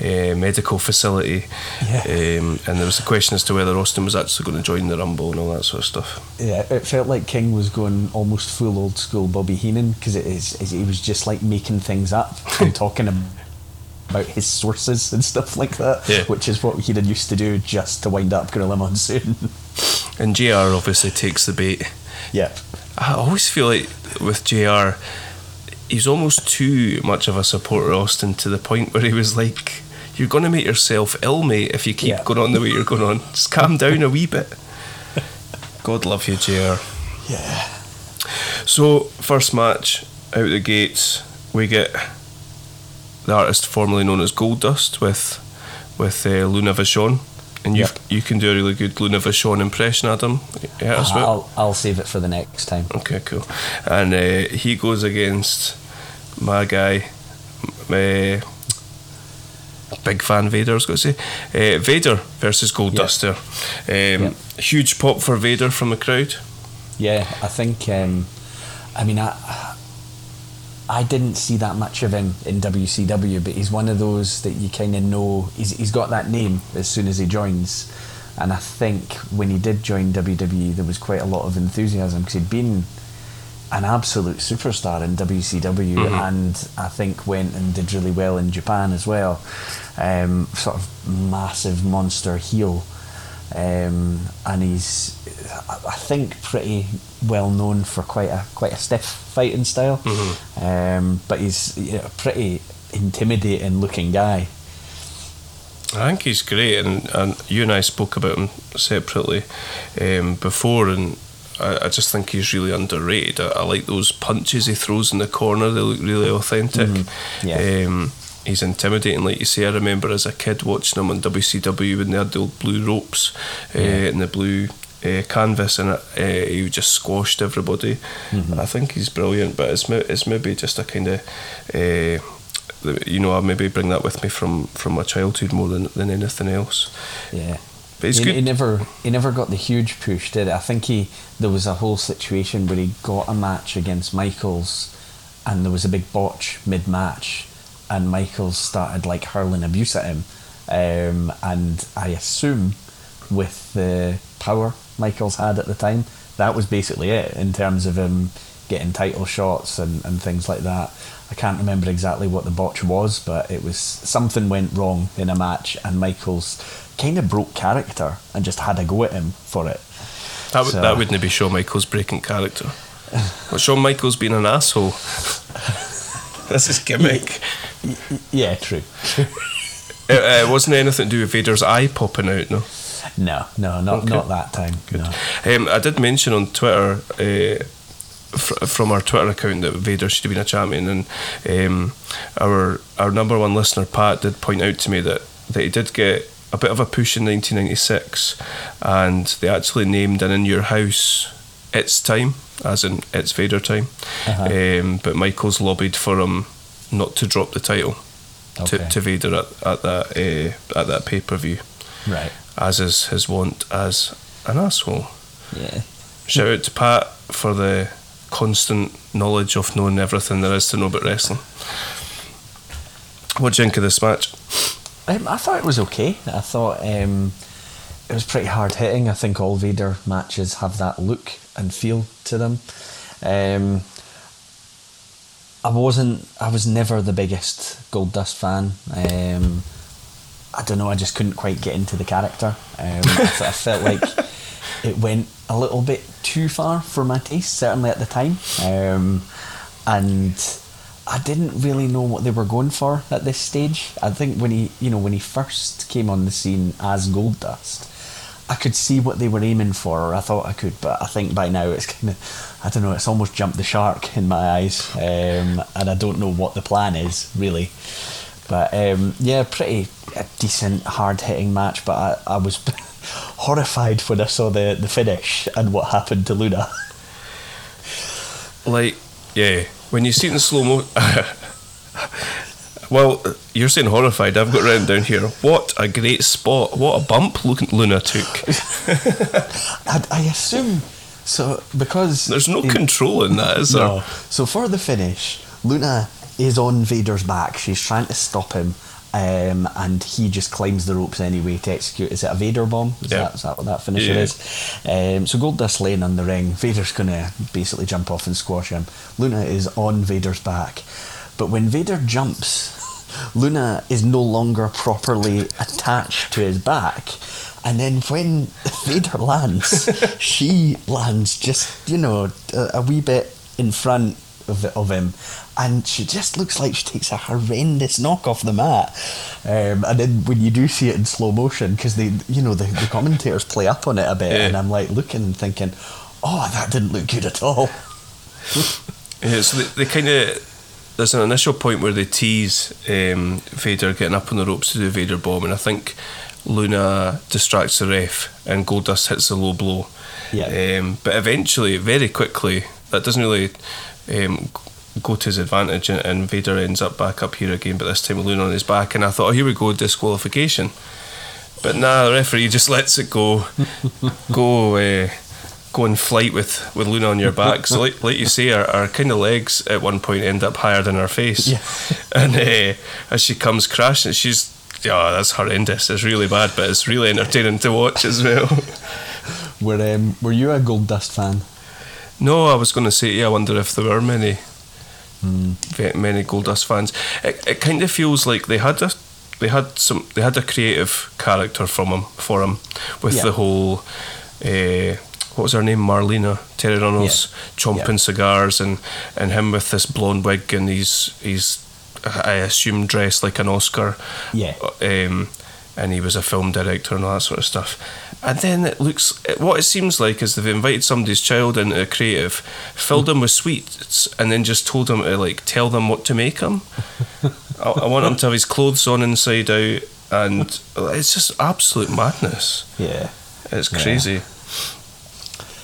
uh medical facility, Yeah. um, and there was a question as to whether Austin was actually going to join the Rumble and all that sort of stuff. Yeah, it felt like King was going almost full old school Bobby Heenan because it is, is he was just like making things up and talking about his sources and stuff like that, Yeah. which is what he did used to do just to wind up Gorilla Monsoon. And JR obviously takes the bait. yeah. I always feel like with JR, he's almost too much of a supporter Austin to the point where he was like, You're going to make yourself ill, mate, if you keep Yeah. going on the way you're going on. Just calm down a wee bit. God love you, JR. Yeah. So, first match out the gates, we get the artist formerly known as Goldust with with uh, Luna Vachon. And you Yep. you can do a really good Luna Vachon impression, Adam. Yeah, what- I'll, I'll save it for the next time. Okay, cool. And uh, he goes against my guy, uh, big fan Vader. I was going to say uh, Vader versus Gold Yeah. Duster. Um, Yeah. Huge pop for Vader from the crowd. Yeah, I think. Um, I mean, I I didn't see that much of him in WCW, but he's one of those that you kind of know. He's he's got that name as soon as he joins, and I think when he did join WWE, there was quite a lot of enthusiasm because he'd been an absolute superstar in WCW, Mhm. and I think went and did really well in Japan as well. Um, sort of massive monster heel um, and he's I think pretty well known for quite a quite a stiff fighting style. Um, but he's you know, a pretty intimidating looking guy. I think he's great, and, and you and I spoke about him separately um, before, and I, I just think he's really underrated. I, I like those punches he throws in the corner; they look really authentic. Yeah. Um, he's intimidating, like you say. I remember as a kid watching him on WCW when they had the old blue ropes uh, and the blue. Uh, canvas and uh, he just squashed everybody. I think he's brilliant, but it's, it's maybe just a kind of uh, you know, I maybe bring that with me from from my childhood more than than anything else. Yeah. But he, he never he never got the huge push, did it? I think he there was a whole situation where he got a match against Michaels and there was a big botch mid match and Michaels started like hurling abuse at him. Um, and I assume with the power Michaels had at the time, that was basically it in terms of him getting title shots and, and things like that. I can't remember exactly what the botch was, but it was something went wrong in a match, and Michaels kind of broke character and just had a go at him for it. That, would So- that wouldn't be Shawn Michaels breaking character. Well, Shawn Michaels being an asshole. That's his gimmick. Y- y- Yeah, true. it, it wasn't anything to do with Vader's eye popping out, no. No, no, not Okay. not that time. No. Um, I did mention on Twitter uh, from our Twitter account that Vader should have been a champion, and um, our our number one listener Pat did point out to me that that he did get a bit of a push in 1996, and they actually named an in your house its time, as in it's Vader time. Uh-huh. Um, but Michaels lobbied for him not to drop the title Okay. to, to Vader at, at that uh, at that pay per view, Right. as is his wont as an asshole. Yeah. Shout out to Pat for the constant knowledge of knowing everything there is to know about wrestling. What do you think of this match? Um, I thought it was okay. I thought um, it was pretty hard hitting. I think all Vader matches have that look and feel to them. Um, I wasn't. I was never the biggest Goldust fan. Um, I don't know. I just couldn't quite get into the character. Um, I, I felt like it went a little bit too far for my taste, certainly at the time. Um, and I didn't really know what they were going for at this stage. I think when he, you know, when he first came on the scene as Goldust, I could see what they were aiming for, or I thought I could, but I think by now it's kind of, I don't know, it's almost jumped the shark in my eyes, um, and I don't know what the plan is really. But um, yeah, pretty a decent, hard hitting match. But I, I was horrified when I saw the, the finish and what happened to Luna. Like, yeah, when you see it in slow mo. well, you're saying horrified. I've got written down here. What a great spot! What a bump Lu- Luna took. I, I assume so because There's no in- control in that, is there? So for the finish, Luna is on Vader's back. She's trying to stop him, um, and he just climbs the ropes anyway to execute. Is it a Vader bomb? Is, that, is that what that finisher Yeah. is? Um, so Goldust laying on the ring. Vader's gonna basically jump off and squash him. Luna is on Vader's back, but when Vader jumps. Luna is no longer properly attached to his back. And then when Vader lands, she lands just, you know, a, a wee bit in front of, of him. And she just looks like she takes a horrendous knock off the mat. Um, and then when you do see it in slow motion, because they, you know, the, the commentators play up on it a bit, Yeah. and I'm like looking and thinking, oh, that didn't look good at all. Yeah, so they, they kind of there's an initial point where they tease um, Vader getting up on the ropes to do Vader bomb, and I think Luna distracts the ref, and Goldust hits a low blow. Yeah. Um, but eventually, very quickly, that doesn't really um, go to his advantage, and, and Vader ends up back up here again. But this time with Luna on his back, and I thought, oh, here we go, disqualification. But nah, the referee just lets it go, go, uh, go in flight with, with Luna on your back. So, like, like you say, our, our kind of legs at one point end up higher than her face. Yeah. And uh, as she comes crashing, she's yeah, that's horrendous. It's really bad, but it's really entertaining to watch as well. Were, um, were you a Goldust fan? no, I was going to say, yeah, I wonder if there were many, ve- many Goldust fans. It, it kind of feels like they had a, they had some, they had a creative character from him for him, with Yeah. the whole, uh, what was her name, Marlena Terri Runnels, chomping Yeah. cigars, and and him with this blonde wig, and he's he's, I assume dressed like an Oscar. Yeah. um, and he was a film director and all that sort of stuff. And then it looks what it seems like is they've invited somebody's child into a creative, filled them with sweets, and then just told them to like tell them what to make him. I, I want him to have his clothes on inside out, and it's just absolute madness. Yeah. It's Yeah. crazy.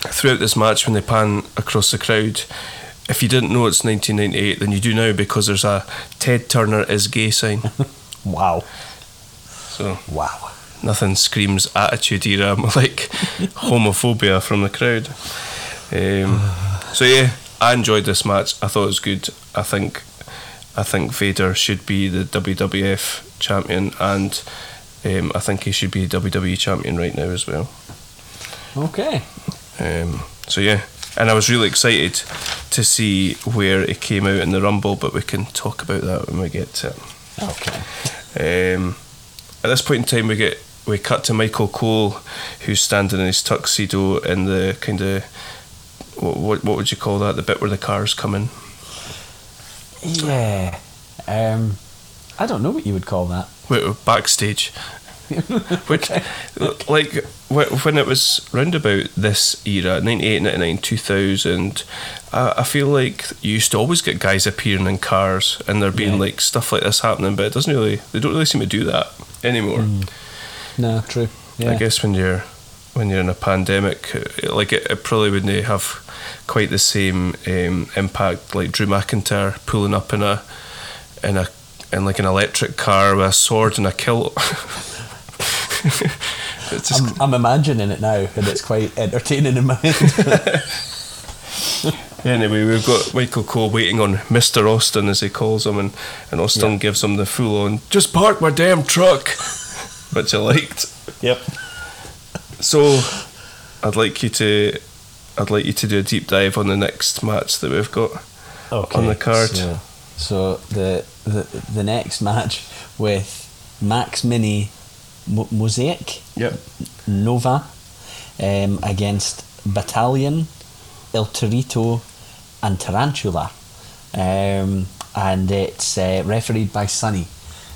Throughout this match, when they pan across the crowd, if you didn't know it's 1998, then you do now because there's a Ted Turner is gay sign. Wow. So Wow. Nothing screams attitude era like homophobia from the crowd. Um, so yeah, I enjoyed this match. I thought it was good. I think I think Vader should be the WWF champion, and um, I think he should be WWE champion right now as well. Okay. Um, so yeah, and I was really excited to see where it came out in the Rumble, but we can talk about that when we get to it. Okay. Um, at this point in time, we get we cut to Michael Cole, who's standing in his tuxedo in the kind of what, what what would you call that? The bit where the cars come in. Yeah. Um, I don't know what you would call that. Wait, backstage. Which, like, when it was round about this era, 98, 99, 2000, I, I feel like you used to always get guys appearing in cars and there being Yeah. like stuff like this happening, but it doesn't really, they don't really seem to do that anymore. No, true. Yeah. I guess when you're when you're in a pandemic, like it, it probably wouldn't have quite the same um, impact like Drew McIntyre pulling up in a in a in like an electric car with a sword and a kilt. I'm, I'm imagining it now, and it's quite entertaining in my head. anyway, we've got Michael Cole waiting on Mister Austin as he calls him, and and Austin Yeah. gives him the full on just park my damn truck, which I liked. yep. So, I'd like you to, I'd like you to do a deep dive on the next match that we've got Okay. on the card. So, so the, the the next match with Max Mini Mo- Mosaic Yep. Nova um, against Battalion, El Torito, and Tarantula. Um, and it's uh, refereed by Sunny.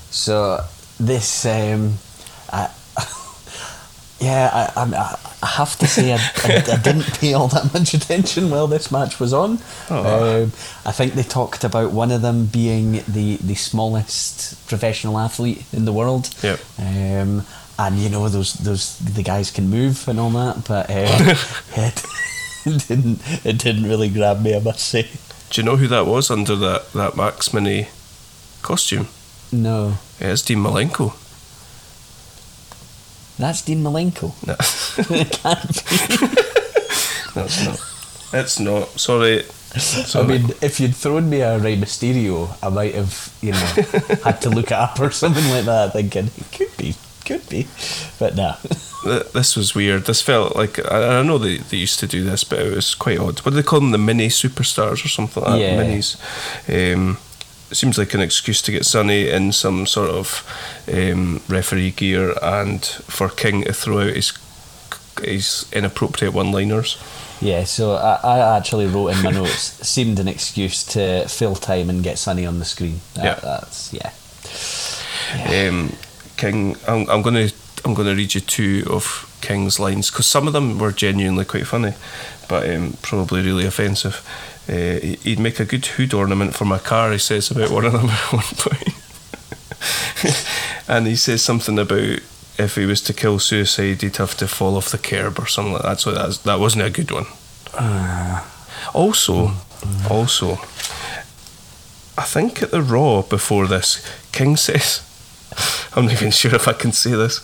So this, um, I, yeah, I, I, I have to say I, I, I didn't pay all that much attention while this match was on. Oh. Um, I think they talked about one of them being the, the smallest professional athlete in the world. Yep. Um, and you know those those the guys can move and all that, but uh, it, didn't it didn't really grab me. I must say. Do you know who that was under that, that Max Mini costume? No, Yeah, it's Dean Malenko. That's Dean Malenko. No, it can't be. that's not. It's not. Sorry. I mean, if you'd thrown me a Rey Mysterio, I might have, you know, had to look it up or something like that, thinking it could be, could be, but no. This was weird. This felt like I, I know they, they used to do this, but it was quite odd. What do they call them? The mini superstars or something like that. Yeah. Minis. Um, it seems like an excuse to get Sunny in some sort of um, referee gear and for King to throw out his his inappropriate one-liners. Yeah, so I, I actually wrote in my notes seemed an excuse to fill time and get Sunny on the screen. That, Yeah. that's yeah. Um, King, I'm, I'm gonna I'm gonna read you two of King's lines because some of them were genuinely quite funny, but um, probably really offensive. Uh, he- he'd make a good hood ornament for my car. He says about one of them at one point, and he says something about if he was to kill suicide, he'd have to fall off the curb or something like that. So that's, that wasn't a good one. Also, also, I think at the Raw before this, King says, I'm not even sure if I can say this.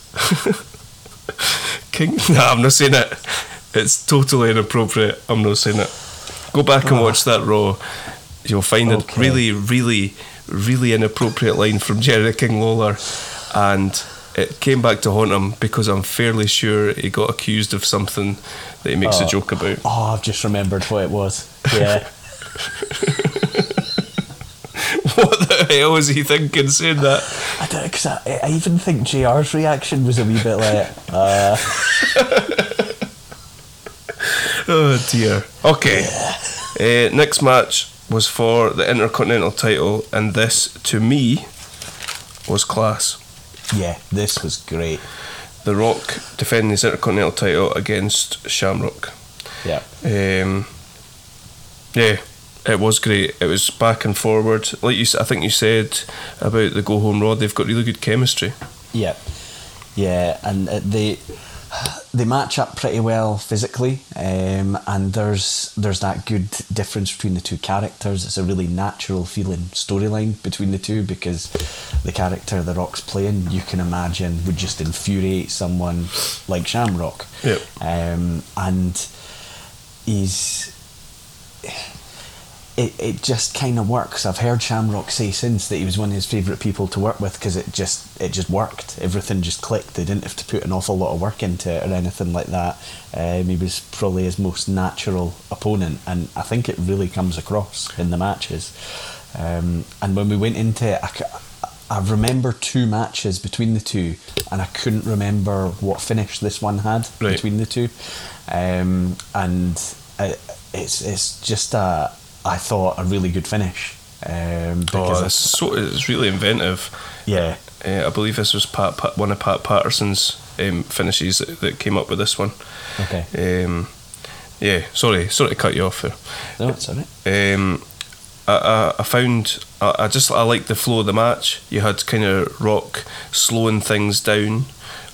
King, nah, I'm not saying it. It's totally inappropriate. I'm not saying it. Go back and ah. watch that Raw. You'll find a really, really, really inappropriate line from Jerry King Lawler, and it came back to haunt him because I'm fairly sure he got accused of something that he makes a Oh. joke about. Oh, I've just remembered what it was. Yeah. what the hell was he thinking saying that? I don't because I, I even think JR's reaction was a wee bit like, uh, Oh dear. Okay. Uh, next match was for the Intercontinental title, and this, to me, was class. yeah, this was great. The Rock defending his Intercontinental title against Shamrock. Yeah. Um, yeah, it was great. It was back and forward. Like you, I think you said about the Go Home Raw, they've got really good chemistry. Yeah, yeah, and uh, they they match up pretty well physically, um, and there's there's that good difference between the two characters. It's a really natural feeling storyline between the two because the character the Rock's playing, you can imagine, would just infuriate someone like Shamrock. Yep. Um, and he's it, it just kind of works. I've heard Shamrock say since that he was one of his favourite people to work with because it just it just worked. Everything just clicked. They didn't have to put an awful lot of work into it or anything like that. Um, he was probably his most natural opponent, and I think it really comes across in the matches. Um, and when we went into it, I remember two matches between the two, and I couldn't remember what finish this one had Right. between the two. Um, and it, it's it's just a I thought a really good finish. Um, it's, so, it's really inventive. yeah, Uh, I believe this was Pat, Pat, one of Pat Patterson's um, finishes that, that came up with this one. okay, Um, yeah, sorry, sorry to cut you off there. no, it's alright. Um, I, I, I found I, I just I liked the flow of the match. You had kind of Rock slowing things down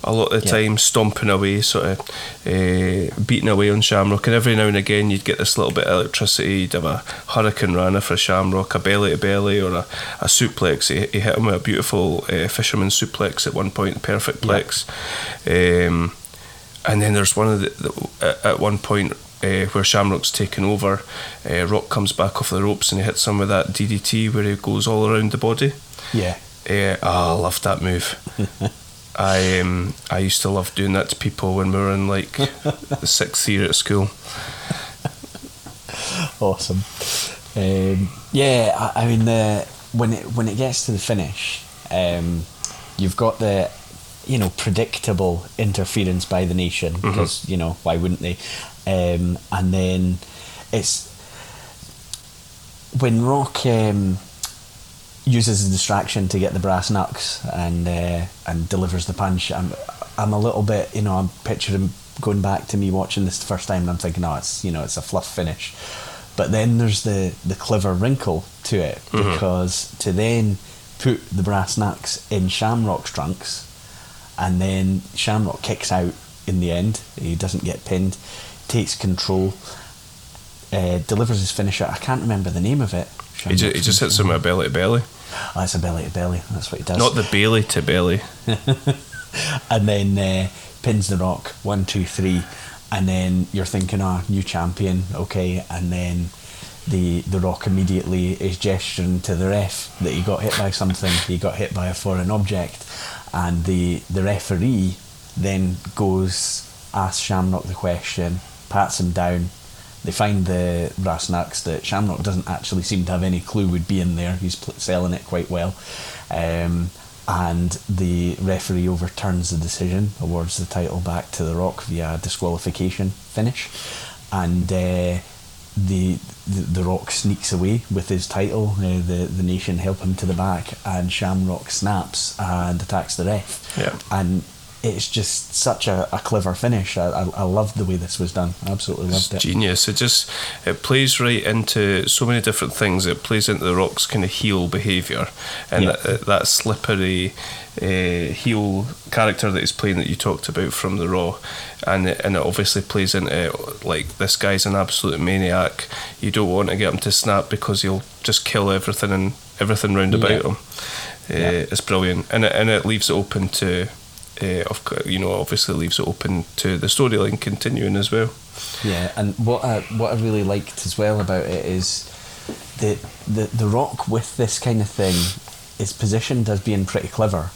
a lot of the Yeah. time, stomping away, sort of uh, beating away on Shamrock, and every now and again you'd get this little bit of electricity. You'd have a hurricanrana for a Shamrock, a belly to belly, or a, a suplex. He, he hit him with a beautiful uh, fisherman suplex at one point, perfect plex. Um, and then there's one of the, the at- at one point uh, where Shamrock's taken over. Uh, Rock comes back off the ropes and he hits him with that DDT where he goes all around the body. Yeah, Uh, oh, I love that move. I um, I used to love doing that to people when we were in like the sixth year at school. awesome. Um, yeah, I, I mean the when it when it gets to the finish, um, you've got the you know predictable interference by the nation because you know why wouldn't they? Um, and then it's when Rock um, uses a distraction to get the brass knucks and uh, and delivers the punch. I'm I'm a little bit you know I'm picturing going back to me watching this the first time and I'm thinking oh it's you know it's a fluff finish, but then there's the the clever wrinkle to it because to then put the brass knucks in Shamrock's trunks and then Shamrock kicks out in the end. He doesn't get pinned, takes control. Uh, delivers his finisher. I can't remember the name of it. He, ju- he just hits him with a belly to belly, Oh, it's a belly to belly. That's what he does. not the Bailey to belly. and then uh, pins the rock. One, two, three, and then you're thinking, "Oh, new champion." Okay, and then the the rock immediately is gesturing to the ref that he got hit by something. He got hit by a foreign object, and the the referee then goes asks Shamrock the question, pats him down, They find the brass knucks that Shamrock doesn't actually seem to have any clue would be in there. He's pl- selling it quite well. Um, and the referee overturns the decision, awards the title back to The Rock via disqualification finish. And uh, the, the the Rock sneaks away with his title. Uh, the the nation help him to the back, and Shamrock snaps and attacks the ref. Yeah. And it's just such a, a clever finish. I, I, I loved the way this was done. I absolutely It's loved it. genius. It just it plays right into so many different things. It plays into the Rock's kind of heel behaviour and Yeah. that, that slippery uh, heel character that he's playing that you talked about from the Raw, and it, and it obviously plays into like this guy's an absolute maniac. You don't want to get him to snap because he'll just kill everything and everything round about Yeah. him. Uh, Yeah. It's brilliant, and it, and it leaves it open to. Uh, of you know, obviously leaves it open to the storyline continuing as well. Yeah, and what I what I really liked as well about it is the the the Rock with this kind of thing is positioned as being pretty clever.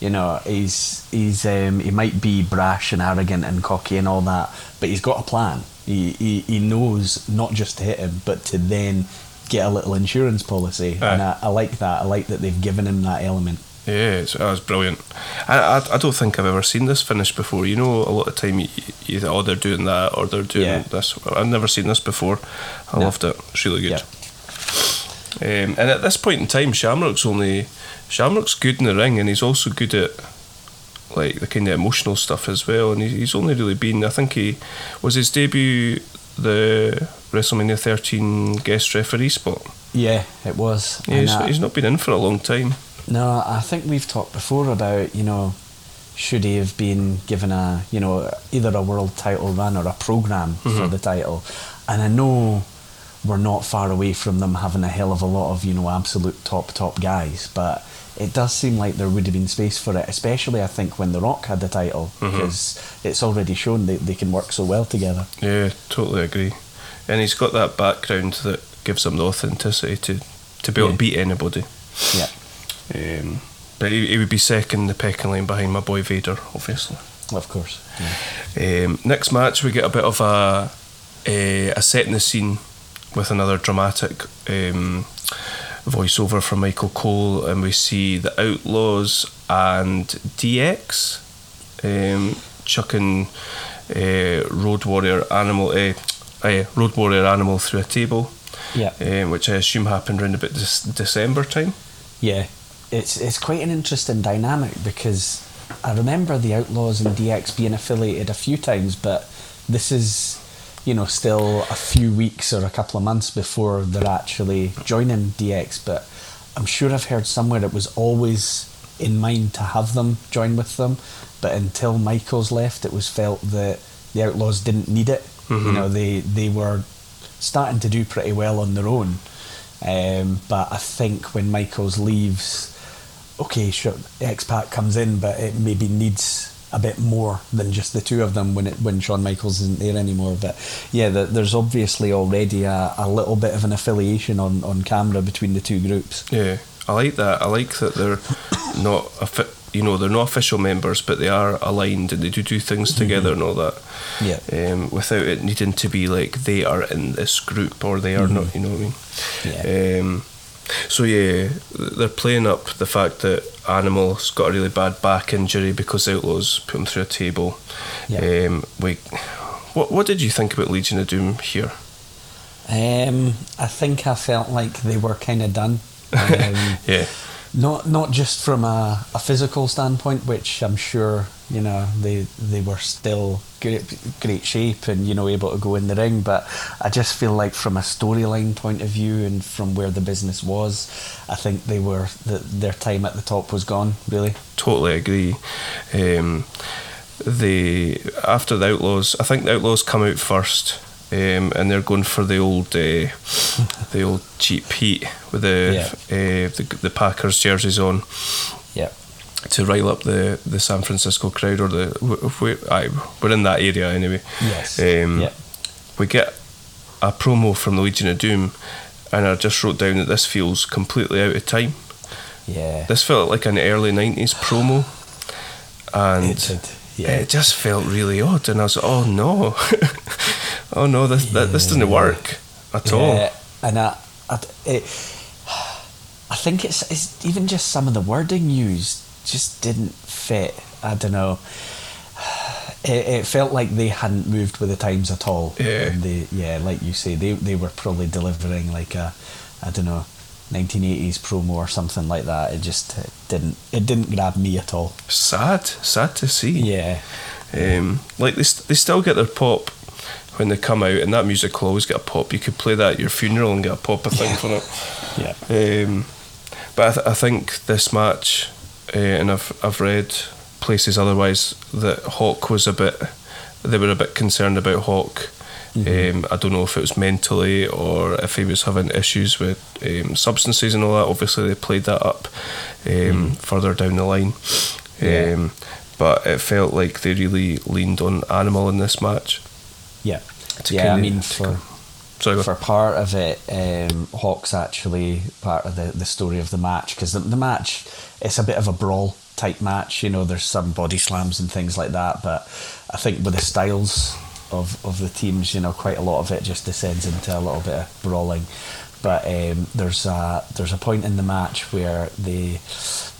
You know, he's he's um, he might be brash and arrogant and cocky and all that, but he's got a plan. He he, he knows not just to hit him, but to then get a little insurance policy. And I, I like that. I like that they've given him that element. Yeah, it's, that was brilliant. I, I I don't think I've ever seen this finish before. You know, a lot of time you, you think, oh, they're doing that or they're doing Yeah. this. I've never seen this before. I No. loved it. It's really good. Yeah. Um, and at this point in time, Shamrock's only Shamrock's good in the ring, and he's also good at like the kind of emotional stuff as well. And he, he's only really been, I think he was his debut the WrestleMania 13 guest referee spot. Yeah, it was. Yeah, he's, I- he's not been in for a long time. No, I think we've talked before about, you know, should he have been given a, you know, either a world title run or a program for mm-hmm. the title. And I know we're not far away from them having a hell of a lot of, you know, absolute top, top guys, but it does seem like there would have been space for it, especially I think when The Rock had the title, mm-hmm. because it's already shown they, they can work so well together. Yeah, totally agree. And he's got that background that gives him the authenticity to, to be able Yeah. to beat anybody. Yeah. Um, but he, he would be second in the pecking line behind my boy Vader, obviously. Of course. Yeah. Um, next match, we get a bit of a a, a set in the scene with another dramatic um, voiceover from Michael Cole, and we see the Outlaws and DX um, chucking uh, Road Warrior Animal, uh, uh, Road Warrior Animal through a table, Yeah. um, which I assume happened around about Dec- December time. Yeah, it's it's quite an interesting dynamic because I remember the Outlaws and DX being affiliated a few times, but this is you know still a few weeks or a couple of months before they're actually joining DX. But I'm sure I've heard somewhere it was always in mind to have them join with them, but until Michaels left, it was felt that the Outlaws didn't need it. You Mhm. know, they they were starting to do pretty well on their own. Um, but I think when Michaels leaves, okay, sure, X-Pac comes in, but it maybe needs a bit more than just the two of them when it when Shawn Michaels isn't there anymore. But yeah, the, there's obviously already a, a little bit of an affiliation on, on camera between the two groups. Yeah, I like that. I like that they're not, you know, they're not official members, but they are aligned and they do do things together and all that. Yeah. Um, without it needing to be like they are in this group or they are not. You know what I mean? Yeah. Um, so yeah, they're playing up the fact that Animal's got a really bad back injury because Outlaws put him through a table. Yeah. Um, wait, what what did you think about Legion of Doom here? Um, I think I felt like they were kind of done. Um, Yeah. not not just from a, a physical standpoint, which I'm sure you know they they were still great great shape and you know able to go in the ring, but I just feel like from a storyline point of view and from where the business was, I think they were the, their time at the top was gone. Really, totally agree. Um, the after the Outlaws, I think the Outlaws come out first, um, and they're going for the old, uh, the old cheap heat with the, uh, the the Packers jerseys on yeah, to rile up the, the San Francisco crowd or the if we aye, we're in that area anyway. yes, Um, yeah, We get a promo from the Legion of Doom, and I just wrote down that this feels completely out of time. yeah. This felt like an early nineties promo, and It did, yeah. it just felt really odd. And I was like, oh no, oh no, this that, this doesn't work at all. And I, I, it, I think it's, it's even just some of the wording used just didn't fit. I don't know. It, it felt like they hadn't moved with the times at all. Yeah. And they, yeah, like you say, they they were probably delivering like a, I don't know, 1980s promo or something like that. It just it didn't it didn't grab me at all. Sad, sad to see. Yeah. Um, like they, st- they still get their pop when they come out, and that music will always get a pop. You could play that at your funeral and get a pop, I think, for it. Yeah. Um, but I, th- I think this match, uh, and I've I've read places otherwise that Hawk was a bit, they were a bit concerned about Hawk. Um, I don't know if it was mentally or if he was having issues with um, substances and all that. Obviously, they played that up um, further down the line. Yeah. Um, but it felt like they really leaned on Animal in this match. Yeah. Yeah, I mean, for Sorry, for part of it, um, Hawk's actually part of the, the story of the match because the, the match it's a bit of a brawl type match. You know, there's some body slams and things like that, but I think with the styles of, of the teams, you know, quite a lot of it just descends into a little bit of brawling. But um, there's a there's a point in the match where the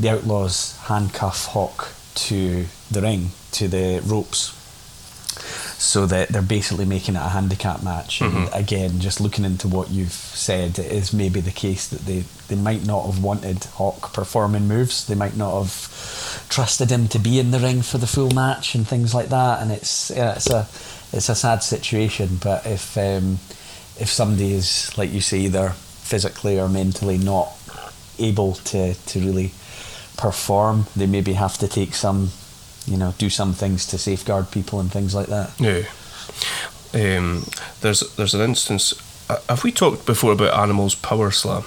the Outlaws handcuff Hawk to the ring to the ropes so that they're basically making it a handicap match. And again, just looking into what you've said, it is maybe the case that they, they might not have wanted Hawk performing moves. They might not have trusted him to be in the ring for the full match and things like that. And it's yeah, it's a it's a sad situation. But if um, if somebody is like you say, either physically or mentally not able to to really perform, they maybe have to take some you know, do some things to safeguard people and things like that. Yeah. Um, there's there's an instance. uh, Have we talked before about Animal's power slam?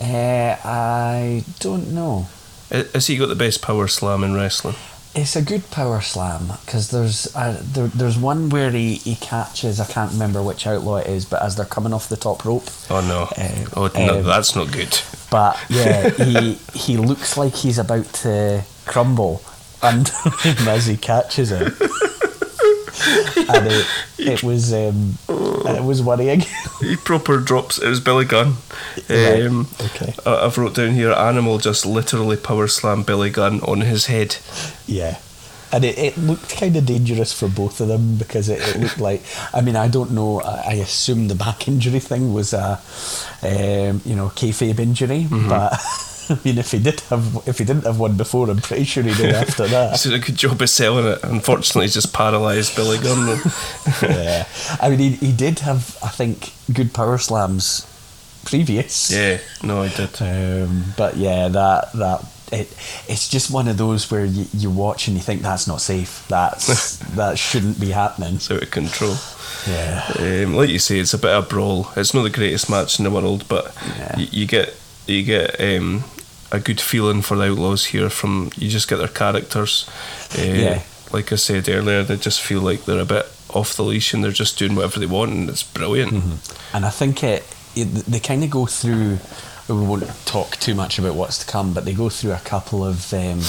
Uh, I don't know. I- Has he got the best power slam in wrestling? It's a good power slam because there's uh, there, there's one where he, he catches I can't remember which outlaw it is, but as they're coming off the top rope, Oh no! Uh, oh no, um, that's not good. but yeah, he he looks like he's about to crumble and as he catches it, and it, it was um, it was worrying. He proper drops. It was Billy Gunn. Right, Um, okay. I- I've wrote down here. Animal just literally power slam Billy Gunn on his head. Yeah. And it, it looked kind of dangerous for both of them because it, it looked like, I mean, I don't know, I, I assume the back injury thing was a, um, you know, kayfabe injury, but I mean, if he did have, if he didn't have one before, I'm pretty sure he did after He that. did a good job of selling it. Unfortunately, he's just paralysed Billy Gunn. yeah. I mean, he, he did have, I think, good power slams previous. yeah, no, he did. Um, but yeah, that that it it's just one of those where you, you watch and you think that's not safe. That's that shouldn't be happening. It's out of control. Yeah. Um, like you say, it's a bit of a brawl. It's not the greatest match in the world, but Yeah. you, you get you get um, a good feeling for the Outlaws here. From you just get their characters. Uh, Yeah. Like I said earlier, they just feel like they're a bit off the leash and they're just doing whatever they want, and it's brilliant. And I think it, it they kind of go through. We won't talk too much about what's to come, but they go through a couple of um,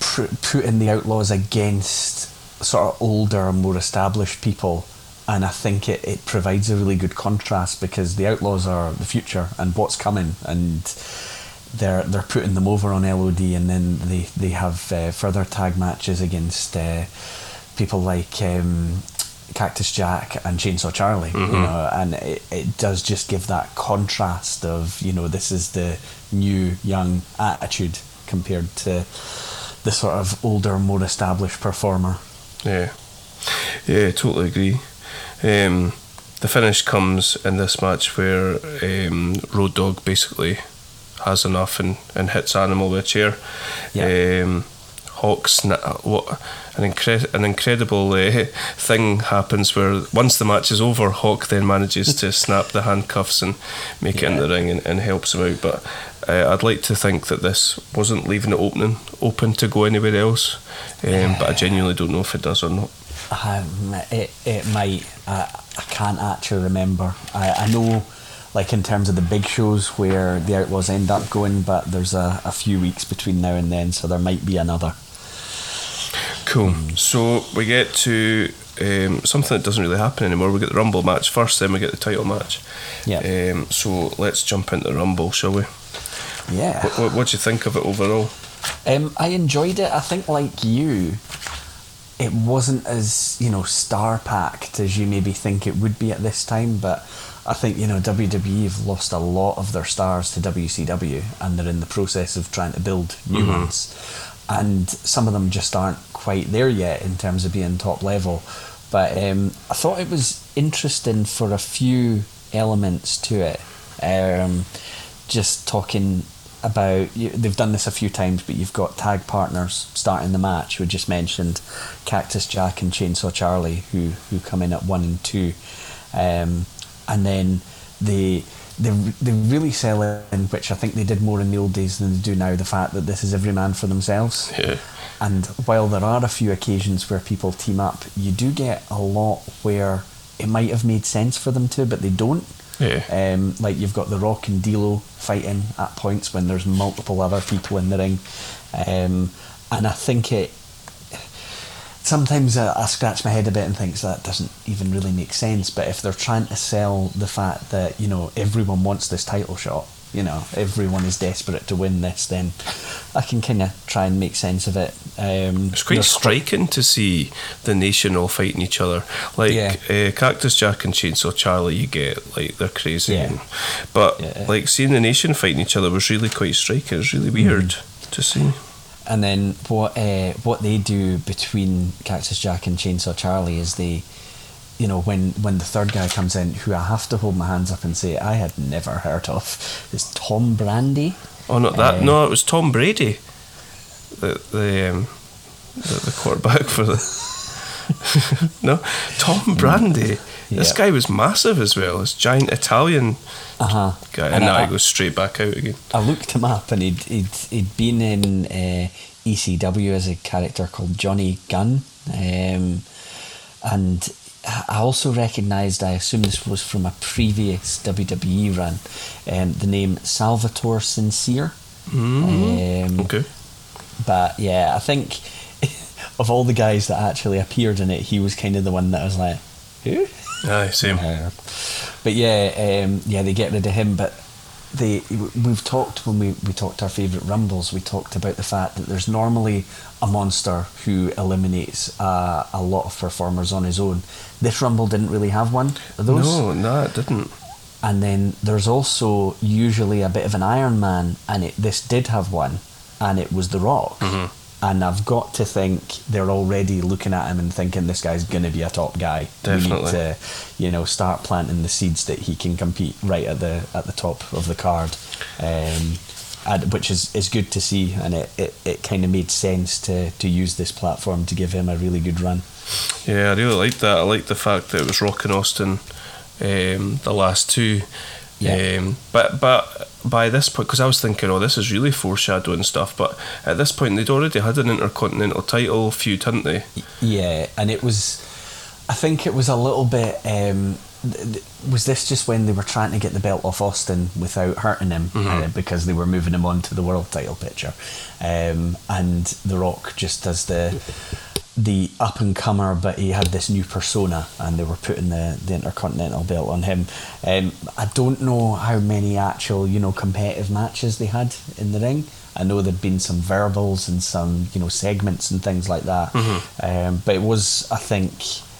pr- putting the outlaws against sort of older, more established people. And I think it, it provides a really good contrast because the outlaws are the future and what's coming, and they're they're putting them over on LOD, and then they they have uh, further tag matches against uh, people like um, Cactus Jack and Chainsaw Charlie, you know, and it, it does just give that contrast of you know this is the new young attitude compared to the sort of older, more established performer. Yeah, yeah, totally agree. Um, the finish comes in this match where um, Road Dog basically has enough and, and hits Animal with a chair. Yeah. Um, Hawk sna- what an incre- an incredible uh, thing happens where once the match is over, Hawk then manages to snap the handcuffs and make it in the ring and, and helps him out. But uh, I'd like to think that this wasn't leaving it opening open to go anywhere else. Um, but I genuinely don't know if it does or not. Um, it it might. I, I can't actually remember. I, I know, like in terms of the big shows where the Outlaws end up going, but there's a, a few weeks between now and then, so there might be another. Cool. So we get to um, something that doesn't really happen anymore. We get the Rumble match first, then we get the title match. Yeah. Um, so let's jump into the Rumble, shall we? Yeah. What, what, what do you think of it overall? Um, I enjoyed it. I think, like you, it wasn't as you know star packed as you maybe think it would be at this time. But I think you know WWE have lost a lot of their stars to WCW, and they're in the process of trying to build new ones. And some of them just aren't quite there yet in terms of being top level. But um, I thought it was interesting for a few elements to it. Um, just talking about you, they've done this a few times, but you've got tag partners starting the match. We just mentioned Cactus Jack and Chainsaw Charlie, who who come in at one and two, um, and then they they they really sell in, which I think they did more in the old days than they do now. The fact that this is every man for themselves. Yeah. And while there are a few occasions where people team up, you do get a lot where it might have made sense for them to, but they don't. Yeah. Um, like you've got The Rock and D'Lo fighting at points when there's multiple other people in the ring, um, and I think it. Sometimes I, I scratch my head a bit and think that doesn't even really make sense. But if they're trying to sell the fact that you know everyone wants this title shot, you know everyone is desperate to win this, then I can kind of try and make sense of it. Um, It's quite striking to see the nation all fighting each other. Like Yeah. uh, Cactus Jack and Chainsaw Charlie, you get like they're crazy. Yeah. and- but Yeah. like seeing the nation fighting each other was really quite striking. It was really weird to see. And then what uh, what they do between Cactus Jack and Chainsaw Charlie is they, you know, when when the third guy comes in, who I have to hold my hands up and say I had never heard of, is Tom Brandi. Oh, not that. Uh, no, it was Tom Brady, the the um, the, the quarterback for the. no, Tom Brandi. This guy was massive as well. This giant Italian Uh huh. guy, and, now he goes straight back out again. I looked him up, and he'd he'd, he'd been in uh, ECW as a character called Johnny Gunn, um, and I also recognised. I assume this was from a previous WWE run, um, the name Salvatore Sincere. Um, Okay. But yeah, I think of all the guys that actually appeared in it, he was kind of the one that was like, who? Aye, same. Uh, but yeah, um, yeah, they get rid of him. But they, we've talked when we, we talked our favourite rumbles. We talked about the fact that there's normally a monster who eliminates uh, a lot of performers on his own. This rumble didn't really have one of those. No, no, it didn't. And then there's also usually a bit of an Iron Man, and it, this did have one, and it was The Rock. And I've got to think they're already looking at him and thinking this guy's going to be a top guy. We Definitely. need to, you know, start planting the seeds that he can compete right at the at the top of the card, um, and, which is, is good to see. And it, it, it kind of made sense to, to use this platform to give him a really good run. Yeah, I really liked that. I liked the fact that it was Rock and Austin, um, the last two. Yeah. Um, but but by this point, because I was thinking, oh, this is really foreshadowing stuff. But at this point, they'd already had an intercontinental title feud, hadn't they? Yeah, and it was. I think it was a little bit. Um, th- th- was this just when they were trying to get the belt off Austin without hurting him uh, because they were moving him on to the world title picture, um, and The Rock just as the the up and comer, but he had this new persona, and they were putting the, the intercontinental belt on him. Um, I don't know how many actual you know competitive matches they had in the ring. I know there'd been some verbals and some you know segments and things like that, um, but it was I think.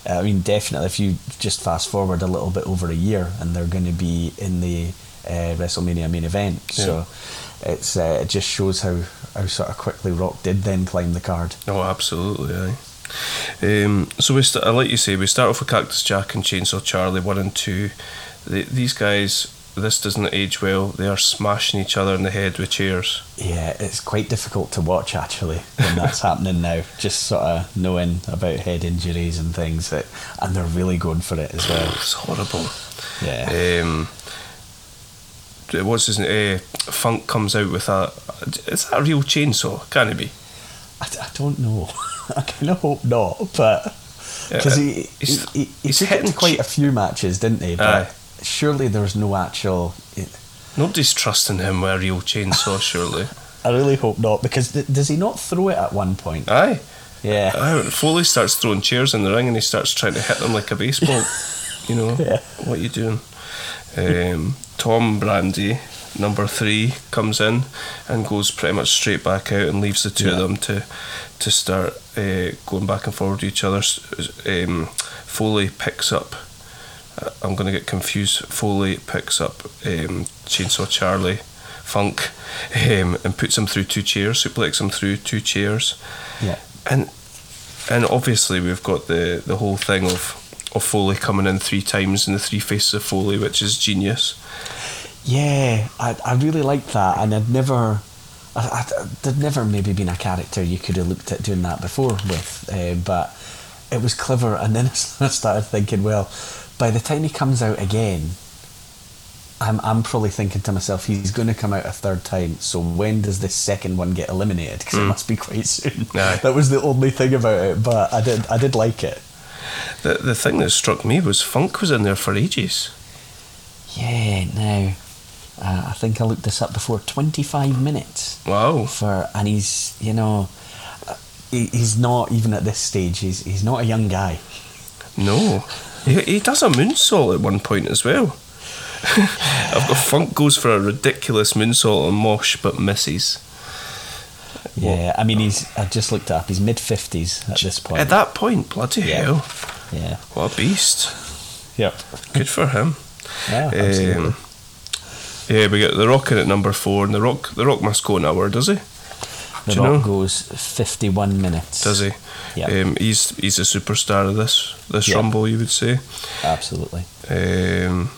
I mean, definitely. If you just fast forward a little bit over a year, and they're going to be in the uh, WrestleMania main event, so it's uh, it just shows how how sort of quickly Rock did then climb the card. Oh, absolutely, aye. Um, so we st- like you say, we start off with Cactus Jack and Chainsaw Charlie, one and two. The, these guys, this doesn't age well. They are smashing each other in the head with chairs. Yeah, it's quite difficult to watch actually when that's happening now. Just sort of knowing about head injuries and things, that, and they're really going for it as well. It's horrible. Yeah, Um, what's his name? Uh, Funk comes out with a. Is that a real chainsaw? Can it be? I, I don't know. I kind of hope not, but because he he, He's- he, he he's took it hitting quite a few matches, didn't he? But Aye. surely there's no actual. Nobody's trusting him with a real chainsaw, surely. I really hope not because th- does he not throw it at one point? Aye. Yeah. Uh, Foley starts throwing chairs in the ring and he starts trying to hit them like a baseball. you know, Yeah. what are you doing? Um, Tom Brandi, number three, comes in and goes pretty much straight back out and leaves the two of them to to start uh, going back and forward to each other. Um, Foley picks up. uh, I'm going to get confused. Foley picks up um, Chainsaw Charlie, Funk, um, and puts him through two chairs. Suplexes him through two chairs Yeah. and and obviously we've got the the whole thing of of Foley coming in three times in the three faces of Foley, which is genius. Yeah, I, I really liked that, and I'd never, I, I, there'd never maybe been a character you could have looked at doing that before with, uh, but it was clever. And then I started thinking, well, by the time he comes out again, I'm I'm probably thinking to myself, he's going to come out a third time. So when does this second one get eliminated? Because it must be quite soon. That was the only thing about it, but I did I did like it. The the thing that struck me was Funk was in there for ages. Yeah, now. Uh, I think I looked this up before. Twenty-five minutes. Wow. for and he's you know he, he's not even at this stage he's he's not a young guy No. He, he does a moonsault at one point as well. I've got Funk goes for a ridiculous moonsault on Mosh but misses. Yeah i mean he's i just looked it up he's mid-50s at this point At that point, bloody Yeah. hell. yeah What a beast. yep Good for him. yeah absolutely. Um, yeah, we got the Rock in at number four, and the Rock the Rock must go an hour, does he? the do rock know? goes 51 minutes Does he? Yeah. Um, he's he's a superstar of this this Yeah. rumble, you would say. absolutely Um,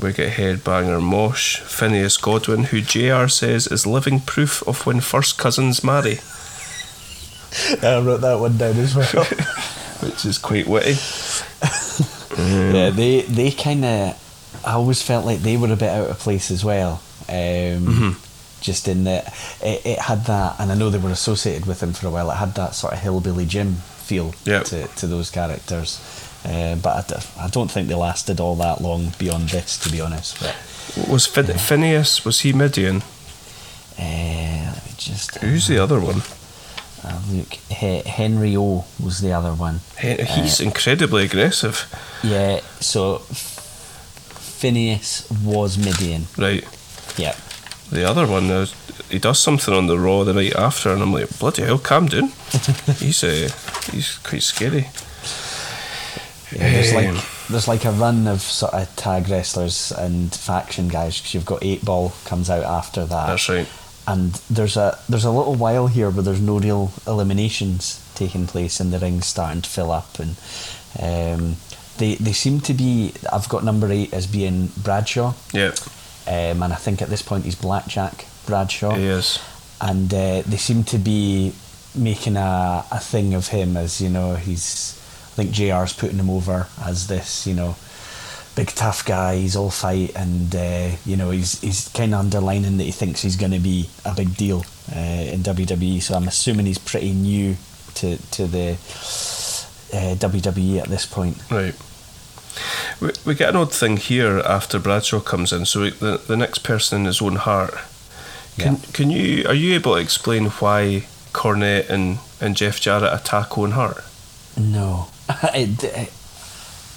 we get headbanger Mosh, Phineas Godwinn, who JR says is living proof of when first cousins marry, i wrote that one down as well which is quite witty. yeah they they kind of i always felt like they were a bit out of place as well um, just in that it, it had that and i know they were associated with him for a while it had that sort of hillbilly jim feel Yep. to, to those characters uh, but I d- I, don't think they lasted all that long beyond this to be honest but Was Phin- Phineas was he Midian? uh, let me just Who's the other one? uh, look He- henry o was the other one He- He's incredibly aggressive, yeah so phineas was midian right? yeah The other one, uh, he does something on the Raw the night after, and I'm like, bloody hell, calm down. he's uh, he's quite scary. Yeah, there's like there's like a run of sort of tag wrestlers and faction guys because you've got Eight Ball comes out after that. That's right. And there's a there's a little while here where there's no real eliminations taking place and the ring's starting to fill up and um, they they seem to be. I've got number eight as being Bradshaw, Yeah, um, and I think at this point he's Blackjack Bradshaw he is. and uh, they seem to be making a, a thing of him as you know he's think JR's putting him over as this you know big tough guy he's all fight and uh, you know he's he's kind of underlining that he thinks he's going to be a big deal uh, in WWE so I'm assuming he's pretty new to to the uh, WWE at this point Right. We, we get an odd thing here after Bradshaw comes in. So we, the the next person in his Owen Hart. Can Yeah. can you are you able to explain why Cornette and, and Jeff Jarrett attack Owen Hart? No, it, it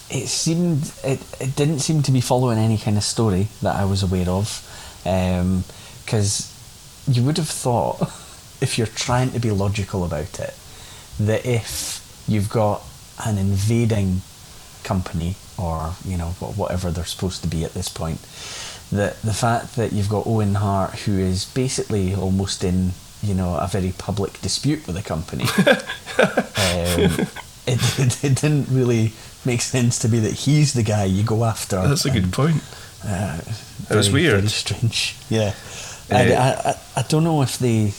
it seemed it, it didn't seem to be following any kind of story that I was aware of, because you would have thought if you're trying to be logical about it, that if you've got an invading company or you know whatever they're supposed to be at this point, that the fact that you've got Owen Hart who is basically almost in you know a very public dispute with the company um, it, it, it didn't really make sense to be that he's the guy you go after. That's a good point. Uh, It was weird. Very strange. Yeah, I, Uh, I, I, I don't know if they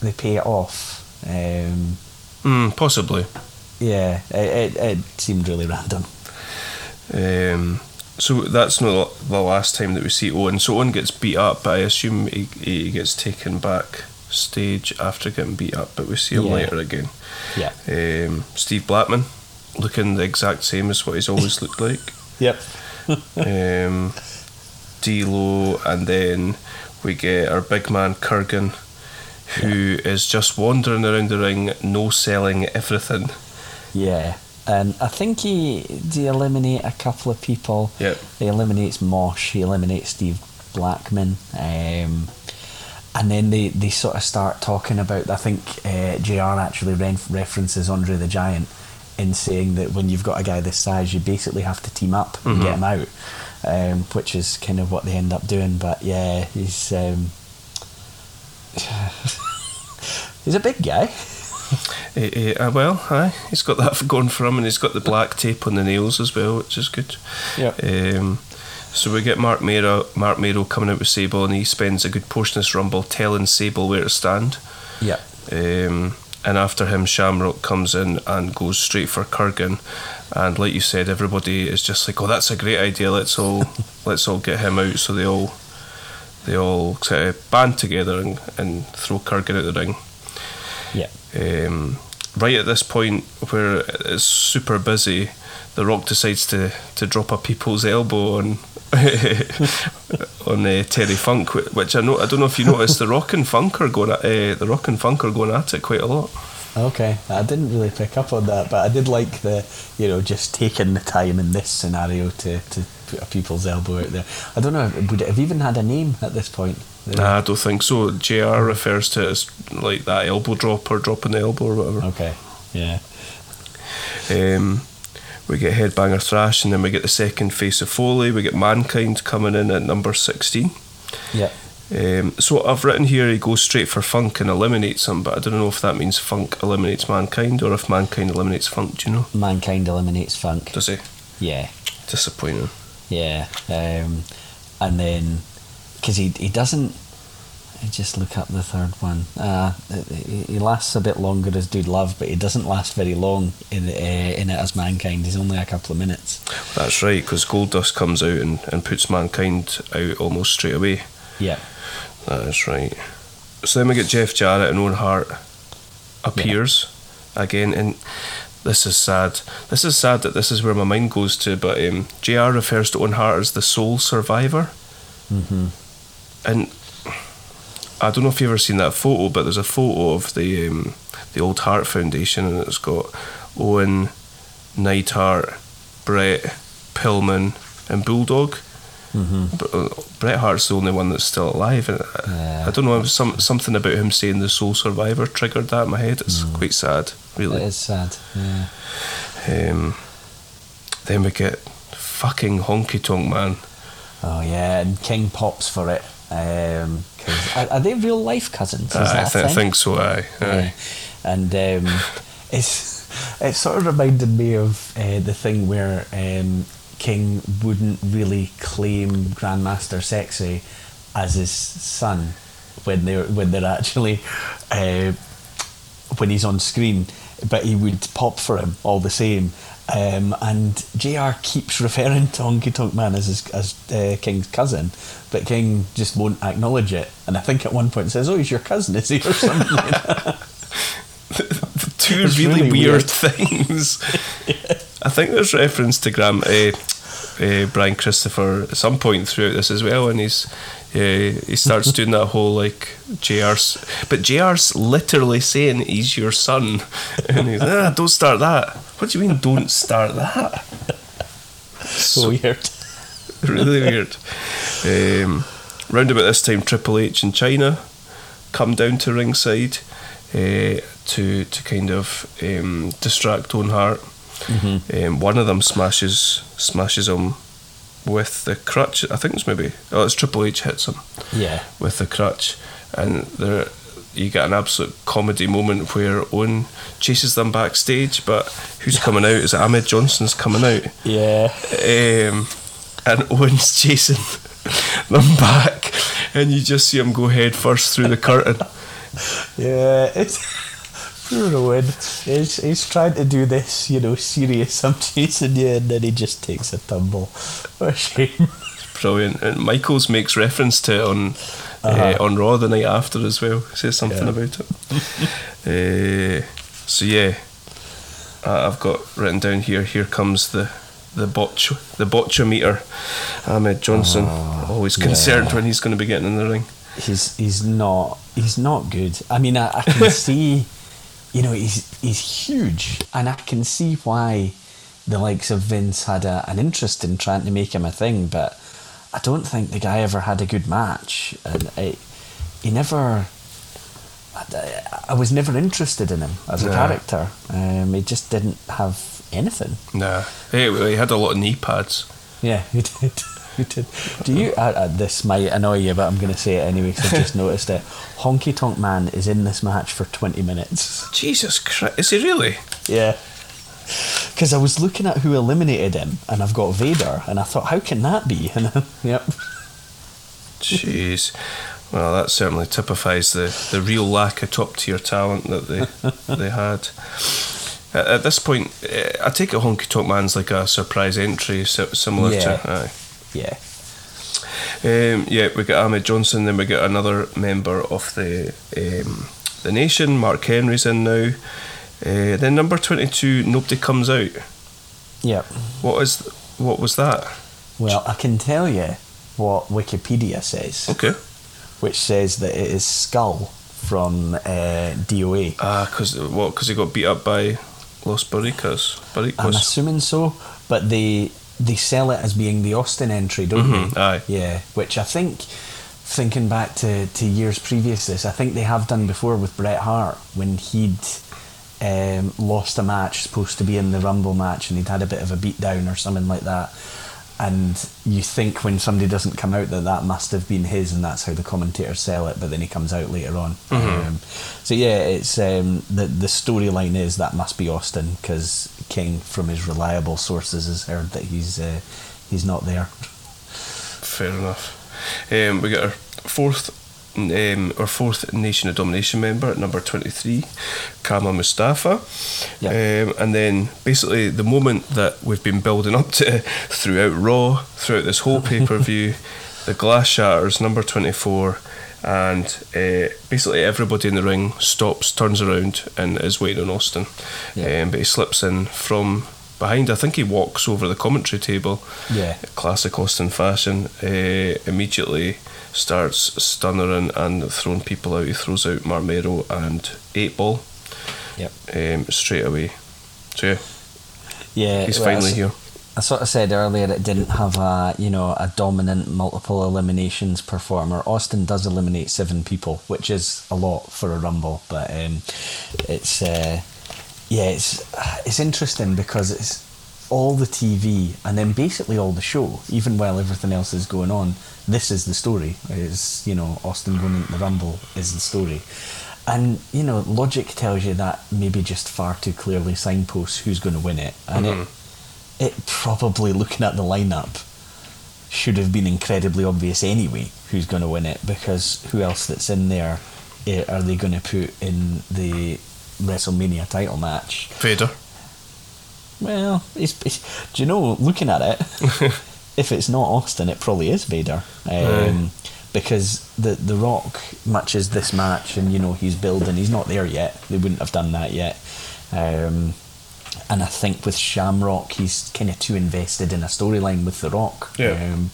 they pay it off. Um, Mm, possibly. yeah, it, it, it seemed really random. Um, so that's not the last time that we see Owen. So Owen gets beat up, but I assume he, he gets taken back stage after getting beat up. But we see him Yeah. later again. Yeah. Um, Steve Blackman, looking the exact same as what he's always looked like. Yep. um, D'Lo, and then we get our big man Kurrgan, who is just wandering around the ring, no selling everything. Yeah. And I think he they eliminate a couple of people. Yep. He eliminates Mosh. He eliminates Steve Blackman. Um, and then they, they sort of start talking about. I think uh, Jr. actually ref- references Andre the Giant in saying that when you've got a guy this size, you basically have to team up and get him out, um, which is kind of what they end up doing. But yeah, he's um, he's a big guy. Eh, uh, well, aye, he's got that going for him, and he's got the black tape on the nails as well, which is good. Yeah. Um, so we get Marc Mero, Marc Mero coming out with Sable, and he spends a good portion of this rumble telling Sable where to stand. Yeah. Um, and after him, Shamrock comes in and goes straight for Kurrgan. And like you said, everybody is just like, "Oh, that's a great idea. Let's all let's all get him out." So they all they all sort of band together and, and throw Kurrgan out the ring. Yeah. Um, right at this point where it's super busy, The Rock decides to, to drop a people's elbow on on uh, Terry Funk, which I know I don't know if you noticed. The Rock and Funk are going at uh, the Rock and Funk are going at it quite a lot. Okay, I didn't really pick up on that, but I did like the, you know, just taking the time in this scenario to, to put a people's elbow out there. I don't know, would it have even had a name at this point? Nah, I don't think so. JR refers to it as like that elbow drop or dropping the elbow or whatever. Okay, yeah. Um, we get Headbanger Thrash, and then we get the second face of Foley. We get Mankind coming in at number 16. Yeah. Um, so I've written here he goes straight for Funk and eliminates him, but I don't know if that means Funk eliminates Mankind or if Mankind eliminates Funk. Do you know? Mankind eliminates Funk. Does he? Yeah, Disappointing. yeah. Um, and then, because he, he doesn't, just look up the third one. Uh, he lasts a bit longer as Dude Love, but he doesn't last very long in, uh, in it as Mankind. He's only a couple of minutes. That's right, because Goldust comes out and, and puts Mankind out almost straight away. Yeah. That is right. So then we get Jeff Jarrett and Owen Hart appears again, and this is sad. This is sad that this is where my mind goes to, but um, JR refers to Owen Hart as the sole survivor. Mm-hmm. And I don't know if you've ever seen that photo, but there's a photo of the um, the old Hart Foundation, and it's got Owen, Neidhart, Bret, Pillman, and Bulldog. Mm-hmm. But uh, Bret Hart's the only one that's still alive. And I- Yeah. I don't know. Some something about him saying the sole survivor triggered that in my head. It's quite sad, really. It is sad. Yeah. Um, then we get fucking honky tonk man. Oh yeah, and King pops for it. Um 'cause are, are they real life cousins? I, th- I think so. Aye, Yeah. aye. And um, it's it sort of reminded me of uh, the thing where um, King wouldn't really claim Grandmaster Sexy as his son when they're when they're actually uh, when he's on screen, but he would pop for him all the same. Um, and JR keeps referring to Honky Tonk Man as his, as uh, King's cousin, but King just won't acknowledge it. And I think at one point says, "Oh, he's your cousin, is he?" or something. like that. Two It's really, really weird, weird. things. I think there's reference to Graham, uh, uh, Brian Christopher at some point throughout this as well, and he's uh, he starts doing that whole like JR's, but JR's literally saying he's your son, and he's ah, don't start that. What do you mean, don't start that? so weird. really weird. Um, round about this time, Triple H and Chyna come down to ringside uh, to to kind of um, distract Owen Hart. Um, one of them smashes smashes him with the crutch. I think it's maybe oh, it's Triple H hits him Yeah. with the crutch, and there you get an absolute comedy moment where Owen chases them backstage, but who's coming out? Is it Ahmed Johnson's coming out? Yeah. um, and Owen's chasing them back, and you just see him go head first through the curtain. Yeah. It's He's, he's trying to do this, you know, serious. I'm chasing you, and then he just takes a tumble. What a shame. Brilliant. And Michaels makes reference to it on uh Uh-huh. on Raw the night after as well. Says something Yeah. about it. uh, so yeah, uh, I've got written down here. Here comes the the botch the botchometer. Ahmed Johnson, always concerned Ah, yeah. when he's going to be getting in the ring. He's he's not he's not good. I mean, I, I can see, you know, he's he's huge, and I can see why the likes of Vince had a, an interest in trying to make him a thing, but I don't think the guy ever had a good match, and it, he never. I, I was never interested in him as a No. character. Um, he just didn't have anything. Hey, well, he had a lot of knee pads. Yeah, he did. He did. Do you? Uh, uh, this might annoy you, but I'm going to say it anyway because I've just noticed it. Honky Tonk Man is in this match for 20 minutes. Jesus Christ. Is he really? Yeah. Because I was looking at who eliminated him, and I've got Vader, and I thought, how can that be? And then, yep. Jeez. Well, that certainly typifies the, the real lack of top tier talent that they they had. At, at this point, eh, I take it Honky Tonk Man's like a surprise entry, similar Yeah. to. Aye. Yeah. Um, yeah, we got Ahmed Johnson, then we got another member of the um, the nation. Mark Henry's in now. Uh, then number twenty two, nobody comes out. Yeah. What is what was that? Well, I can tell you what Wikipedia says, Okay. which says that it is Skull from uh, DOA. Ah, cause what? Cause he got beat up by Los Boricuas. I'm assuming so, but they they sell it as being the Austin entry, don't Mhm, they? aye. Yeah, which I think, thinking back to, to years previous this, I think they have done before with Bret Hart when he'd um, lost a match supposed to be in the Rumble match and he'd had a bit of a beatdown or something like that. And you think when somebody doesn't come out that that must have been his, and that's how the commentators sell it. But then he comes out later on. Um, so yeah, it's um, the the storyline is that must be Austin because King, from his reliable sources, has heard that he's uh, he's not there. Fair enough. Um, we got our fourth, um, our fourth Nation of Domination member at number twenty three, Kama Mustafa. Yeah. Um, and then basically the moment that we've been building up to throughout Raw, throughout this whole pay per view, the glass shatters, number twenty four. And uh, basically, everybody in the ring stops, turns around, and is waiting on Austin. Yeah. Um, but he slips in from behind. I think he walks over the commentary table Yeah. classic Austin fashion, uh, immediately starts stunnering and throwing people out. He throws out Marc Mero and Eight Ball Yep. um, straight away. So yeah, Yeah. he's well, finally here. I sort of said earlier it didn't have a you know a dominant multiple eliminations performer. Austin does eliminate seven people, which is a lot for a rumble, but um, it's uh, yeah, it's it's interesting because it's all the TV and then basically all the show, even while everything else is going on. This is the story. Is you know Austin winning the rumble is the story. And you know, logic tells you that maybe just far too clearly signposts who's going to win it, and it it probably looking at the lineup should have been incredibly obvious anyway who's going to win it because who else that's in there eh, are they going to put in the WrestleMania title match? Vader. Well, it's, it's, do you know, looking at it, if it's not Austin, it probably is Vader. Um, Because the the Rock matches this match, and you know he's building. He's not there yet. They wouldn't have done that yet. Um, and I think with Shamrock, he's kind of too invested in a storyline with The Rock. Yeah. Um,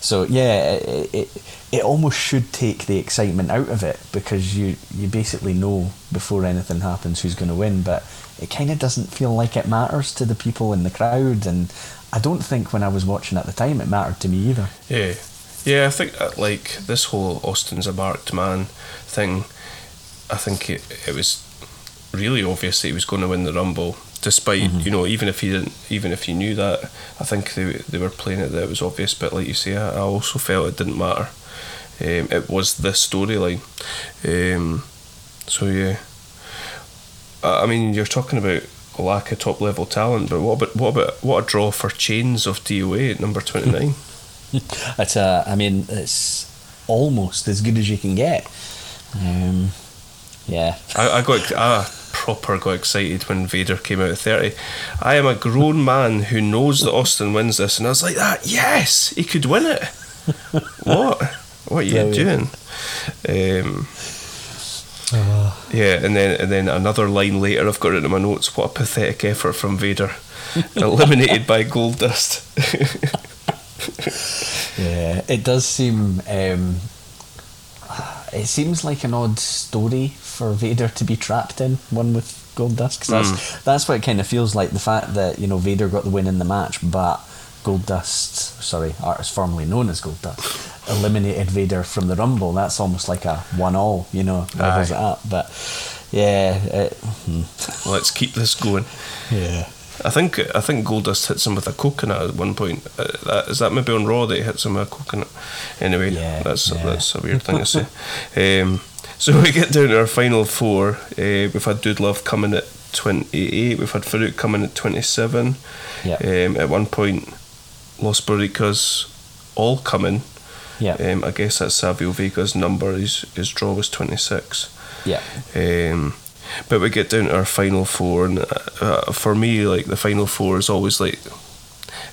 so yeah, it, it it almost should take the excitement out of it because you you basically know before anything happens who's going to win, but it kind of doesn't feel like it matters to the people in the crowd, and I don't think when I was watching at the time it mattered to me either. Yeah, yeah. I think uh, like this whole Austin's a marked man thing. I think it, it was really obvious that he was going to win the Rumble, despite you know even if he didn't, even if he knew that. I think they they were playing it that it was obvious, but like you say, I, I also felt it didn't matter. Um, it was the storyline. Um, so yeah. I I mean, you're talking about lack of top level talent, but what about what about what a draw for Chains of DOA at number twenty nine. It's a, I mean, it's almost as good as you can get. Um, yeah, I, I got I proper got excited when Vader came out at thirty. I am a grown man who knows that Austin wins this, and I was like, "That yes, he could win it." what? What are you Brilliant. doing? Um, yeah, and then and then another line later, I've got it in my notes. What a pathetic effort from Vader, eliminated by Goldust. Yeah, it does seem. Um, it seems like an odd story for Vader to be trapped in one with Goldust. 'cause that's Mm. that's what it kind of feels like. The fact that you know Vader got the win in the match, but Goldust, sorry, artist formerly known as Goldust, eliminated Vader from the Rumble. That's almost like a one-all, you know, levels Aye. it up. But yeah, it, hmm, Let's keep this going. yeah. I think I think Goldust hits him with a coconut at one point. Uh, that, is that maybe on Raw that he hits him with a coconut? Anyway, Yeah, that's yeah. that's a weird thing to say. Um, so we get down to our final four. Uh, we've had Dude Love coming at twenty eight. We've had Faarooq coming at twenty seven. Yeah. Um, at one point, Los Boricuas all coming. Yeah. Um, I guess that's Savio Vega's number. His his draw was twenty six. Yeah. Um, but we get down to our final four, and uh, uh, for me, like the final four is always like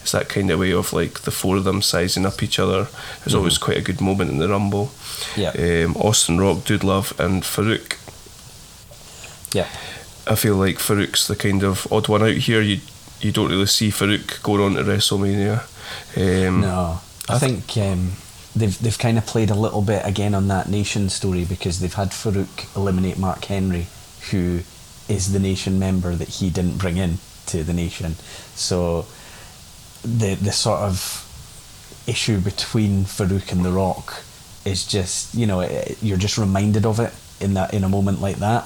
it's that kind of way of like the four of them sizing up each other. There's always quite a good moment in the rumble. Yeah. Um, Austin Rock, Dude Love, and Faarooq. Yeah. I feel like Faarooq's the kind of odd one out here. You you don't really see Faarooq going on to WrestleMania. Um, No, I, I th- think um, they've they've kind of played a little bit again on that nation story because they've had Faarooq eliminate Mark Henry, who is the nation member that he didn't bring in to the nation. So the the sort of issue between Faarooq and The Rock is just you know it, you're just reminded of it in that in a moment like that,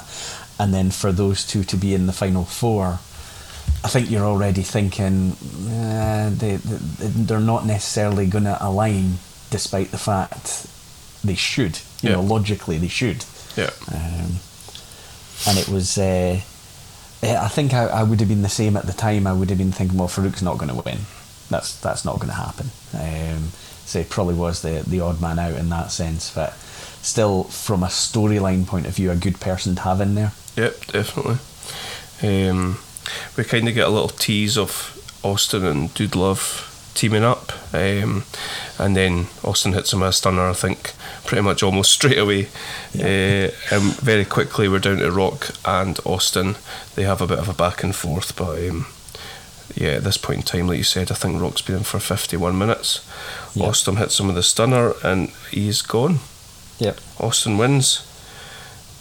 and then for those two to be in the final four. I think you're already thinking uh, they, they they're not necessarily going to align, despite the fact they should. You know, logically they should. Yeah. Um, and it was. Uh, eh, I think I, I would have been the same at the time. I would have been thinking, well, Faarooq's not going to win. That's that's not going to happen. Um, so he probably was the the odd man out in that sense, but still, from a storyline point of view, a good person to have in there. Yep, definitely. Um, we kind of get a little tease of Austin and Dude Love teaming up, um, and then Austin hits him with a stunner. I think pretty much almost straight away, uh, and very quickly we're down to Rock and Austin. They have a bit of a back and forth, but um, yeah, at this point in time, like you said, I think Rock's been in for fifty-one minutes. Yeah. Austin hits him with a stunner, and he's gone. Yep. Austin wins.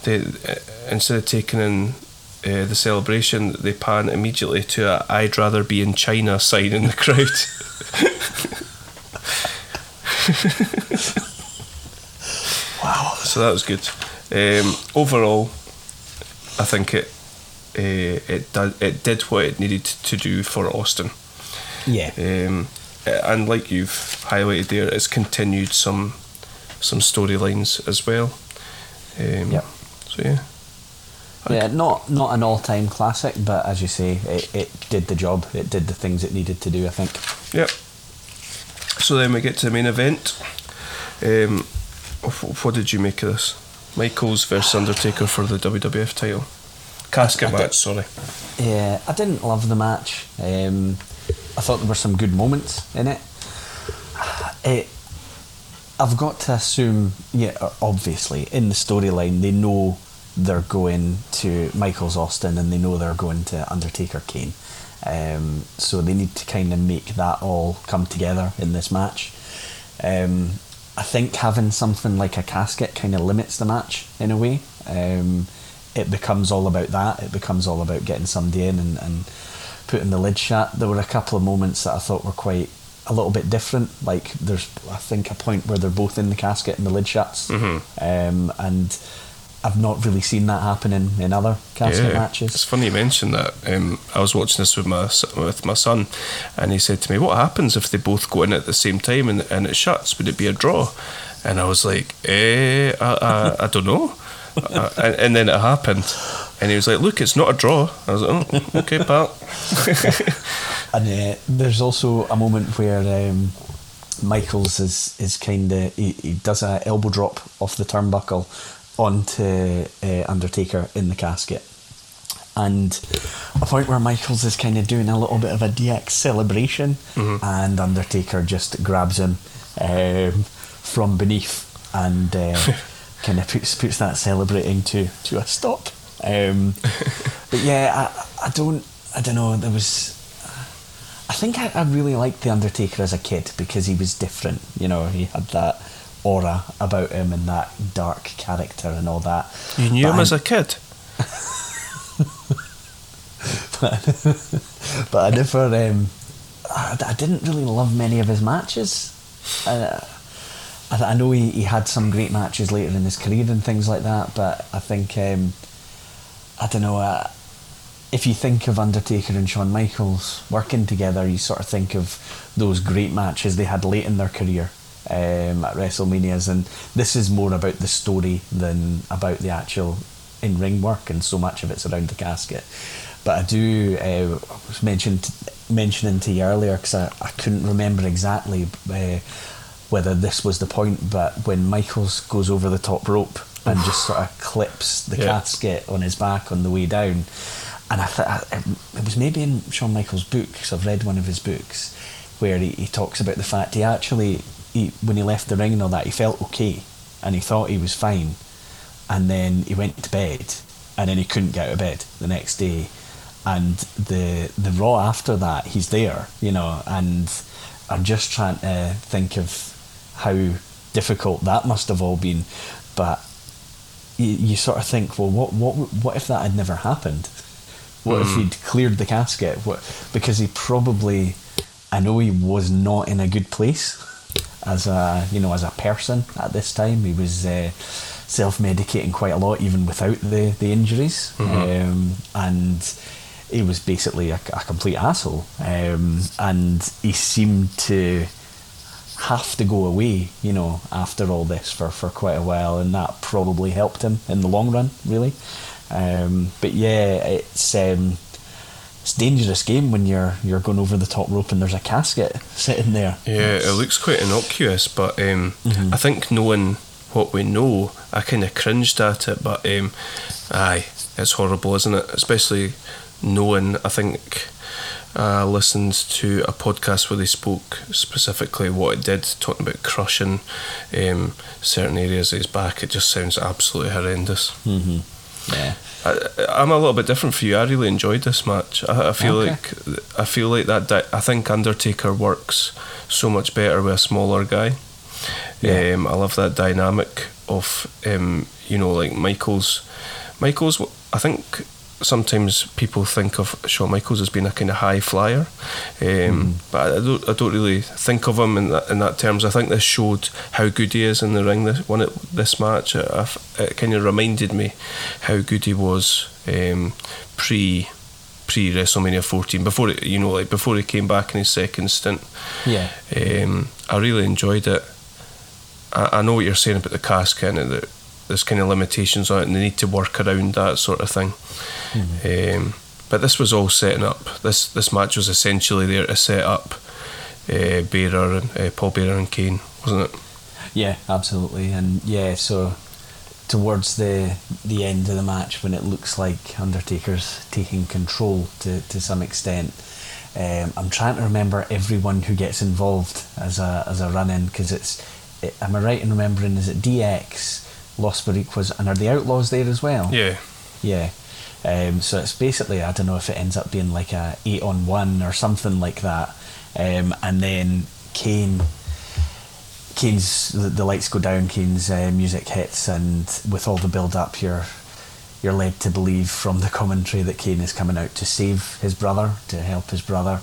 They uh, instead of taking in uh, the celebration, they pan immediately to a "I'd rather be in China" sign in the crowd. Wow. so that was good. Um, overall, I think it uh, it did it did what it needed to do for Austin. Yeah. Um, and like you've highlighted there, it's continued some some storylines as well. Um, Yep. So yeah. Yeah, not not an all time classic, but as you say, it, it did the job. It did the things it needed to do. I think. Yep. So then we get to the main event. Um, wh- what did you make of this? Michaels versus Undertaker for the WWF title. Casket match, sorry. Yeah, I didn't love the match. Um, I thought there were some good moments in it. it. I've got to assume, yeah, obviously, in the storyline, they know they're going to Michaels Austin and they know they're going to Undertaker Kane. Um, so they need to kind of make that all come together in this match. Um, I think having something like a casket kind of limits the match in a way. Um, it becomes all about that. It becomes all about getting somebody in and, and putting the lid shut. There were a couple of moments that I thought were quite a little bit different. Like there's, I think, a point where they're both in the casket and the lid shuts, Mhm. um, and I've not really seen that happen in, in other casket It's matches. It's funny you mention that. Um, I was watching this with my with my son, and he said to me, "What happens if they both go in at the same time and, and it shuts? Would it be a draw?" And I was like, "Eh, I, I, I don't know." uh, and, and then it happened, and he was like, "Look, it's not a draw." I was like, "Oh, okay, pal." And uh, there's also a moment where um, Michaels is is kind of he, he does a elbow drop off the turnbuckle onto uh, Undertaker in the casket, and a point where Michaels is kind of doing a little bit of a DX celebration, and Undertaker just grabs him um, from beneath and uh, kind of puts puts that celebrating to to a stop. Um, but yeah, I I don't I don't know. There was. I think I, I really liked The Undertaker as a kid because he was different. You know, he had that aura about him and that dark character and all that. You knew But him I- as a kid. but but I never. Um, I, I didn't really love many of his matches. Uh, I, I know he, he had some great matches later in his career and things like that, but I think um, I don't know. Uh, if you think of Undertaker and Shawn Michaels working together, you sort of think of those great matches they had late in their career um, at WrestleManias, and this is more about the story than about the actual in ring work, and so much of it's around the casket. But I do uh, was mentioned mentioning to you earlier because I, I couldn't remember exactly uh, whether this was the point, but when Michaels goes over the top rope and just sort of clips the Yeah. casket on his back on the way down. And I thought um, it was maybe in Shawn Michaels' book, because I've read one of his books, where he, he talks about the fact he actually, he, when he left the ring and all that, he felt okay and he thought he was fine. And then he went to bed and then he couldn't get out of bed the next day. And the the Raw after that, he's there, you know, and I'm just trying to think of how difficult that must have all been. But you, you sort of think, well, what what what if that had never happened? What if he'd cleared the casket? What because he probably, I know he was not in a good place as a you know as a person at this time. He was uh, self medicating quite a lot, even without the the injuries, um, and he was basically a, a complete asshole. Um, and he seemed to have to go away, you know, after all this for, for quite a while, and that probably helped him in the long run, really. Um, but yeah, it's um, it's a dangerous game when you're you're going over the top rope and there's a casket sitting there. Yeah, it looks quite innocuous, but um, I think knowing what we know, I kind of cringed at it. But um, aye, it's horrible, isn't it? Especially knowing. I think I listened to a podcast where they spoke specifically what it did, talking about crushing um, certain areas of his back. It just sounds absolutely horrendous. Mm-hmm. Yeah. I, I'm a little bit different for you. I really enjoyed this match. I, I feel Okay. like I feel like that. Di- I think Undertaker works so much better with a smaller guy. Yeah. Um, I love that dynamic of um, you know like Michaels. Michaels, I think sometimes people think of Shawn Michaels as being a kind of high flyer, um, but I don't. I don't really think of him in that in that terms. I think this showed how good he is in the ring. This one, this match, it, it kind of reminded me how good he was um, pre pre WrestleMania 14. Before it, you know, like before he came back in his second stint. Yeah. Um, I really enjoyed it. I, I know what you're saying about the casket and that there's kind of limitations on it and they need to work around that sort of thing. Um, but this was all setting up. This this match was essentially there to set up uh, Bearer and uh, Paul Bearer and Kane, wasn't it? Yeah, absolutely, and yeah, so towards the the end of the match when it looks like Undertaker's taking control to to some extent. Um, I'm trying to remember everyone who gets involved as a as a run in because it's. It, am I right in remembering? Is it DX, Los Boricuas, and are the Outlaws there as well? Yeah. Yeah. Um, so it's basically I don't know if it ends up being like a eight on one or something like that, um, and then Kane. Kane's the, the lights go down. Kane's uh, music hits, and with all the build up, you're you're led to believe from the commentary that Kane is coming out to save his brother, to help his brother.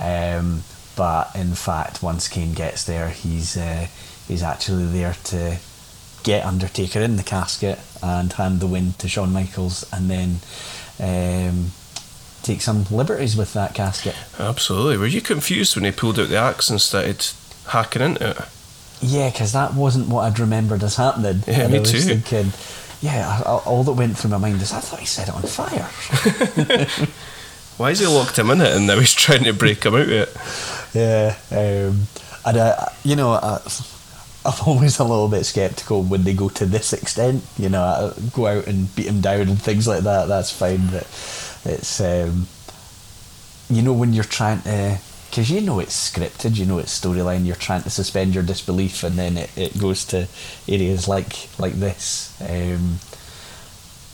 Um, but in fact, once Kane gets there, he's uh, he's actually there to get Undertaker in the casket and hand the win to Shawn Michaels, and then um, take some liberties with that casket. Absolutely. Were you confused when he pulled out the axe and started hacking into it? Yeah, because that wasn't what I'd remembered as happening. Yeah, And me I was too. thinking, yeah, all that went through my mind is I thought he set it on fire. Why is he locked him in it and now he's trying to break him out of it? Yeah, um, and uh, you know, I, I'm always a little bit skeptical when they go to this extent. You know, uh, go out and beat him down and things like that. That's fine, but it's um, you know when you're trying to. Because you know it's scripted, you know it's storyline. You're trying to suspend your disbelief, and then it, it goes to areas like like this. Um,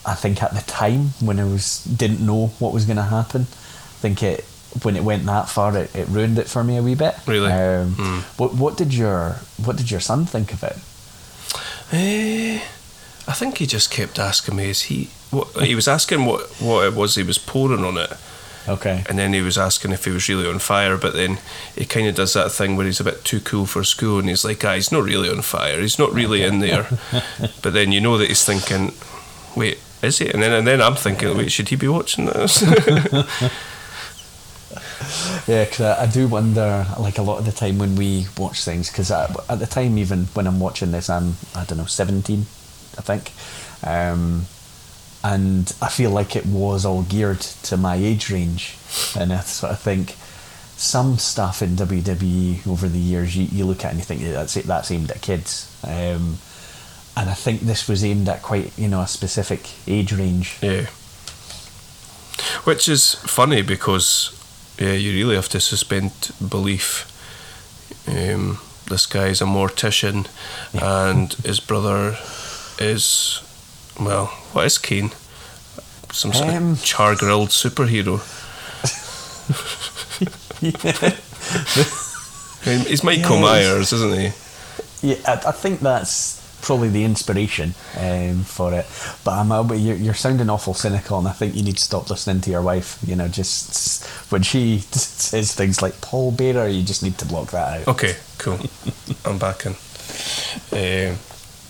I think at the time when I was didn't know what was going to happen, I think it when it went that far, it, it ruined it for me a wee bit. Really? Um, Hmm. What what did your what did your son think of it? Eh, I think he just kept asking me, is he. What, he was asking what, what it was he was pouring on it. Okay. And then he was asking if he was really on fire, but then he kind of does that thing where he's a bit too cool for school and he's like, ah, he's not really on fire, he's not really in there. but then you know that he's thinking, wait, is he? And then, and then I'm thinking, wait, should he be watching this? Yeah, because I, I do wonder, like a lot of the time when we watch things, because at the time, even when I'm watching this, I'm, I don't know, 17, I think. Um, and I feel like it was all geared to my age range. And I sort of think some stuff in WWE over the years, you, you look at and you think that's, it, that's aimed at kids. Um, and I think this was aimed at quite, you know, a specific age range. yeah. Which is funny because, yeah, you really have to suspend belief. Um, this guy's a mortician and his brother is, well, what is Kane? Some sort Um, of char grilled superhero. Um, He's Michael Yes. Myers, isn't he? Yeah, I, I think that's probably the inspiration um, for it. But I'm a, you're, you're sounding awful cynical, and I think you need to stop listening to your wife. You know, just when she says things like Paul Bearer, you just need to block that out. Okay, cool. I'm back in. Um,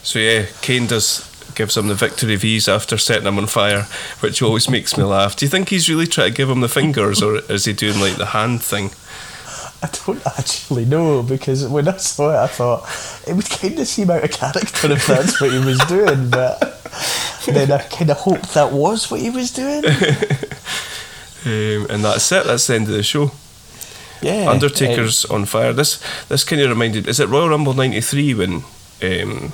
so yeah, Kane does gives him the victory V's after setting him on fire, which always makes me laugh. Do you think he's really trying to give him the fingers, or is he doing like the hand thing? I don't actually know because when I saw it, I thought it would kind of seem out of character if that's what he was doing, but then I kind of hoped that was what he was doing. Um, and that's it. That's the end of the show. Yeah, Undertaker's on fire. This this kind of reminded. Is it Royal Rumble '93 when? Um,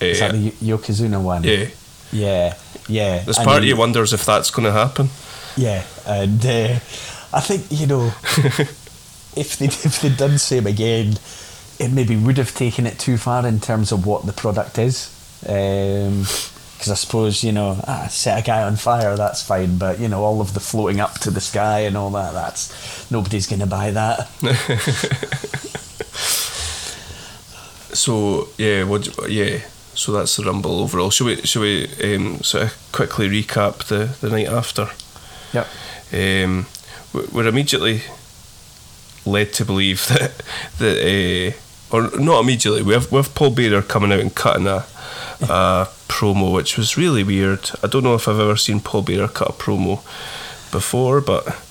Uh, is that uh, the Yokozuna one? yeah, yeah, yeah. this part of you wonders if that's going to happen. Yeah, and uh, I think you know if they if they'd done same again, it maybe would have taken it too far in terms of what the product is. Because I suppose you know, ah, set a guy on fire, that's fine, but you know, all of the floating up to the sky and all that, that's nobody's going to buy that. So yeah, what? Yeah, so that's the Rumble overall. Should we? Should we um, sort of quickly recap the the night after? Yep. Um, we're immediately led to believe that that uh, or not immediately. Have we Paul Bearer coming out and cutting a a promo, which was really weird. I don't know if I've ever seen Paul Bearer cut a promo before, but.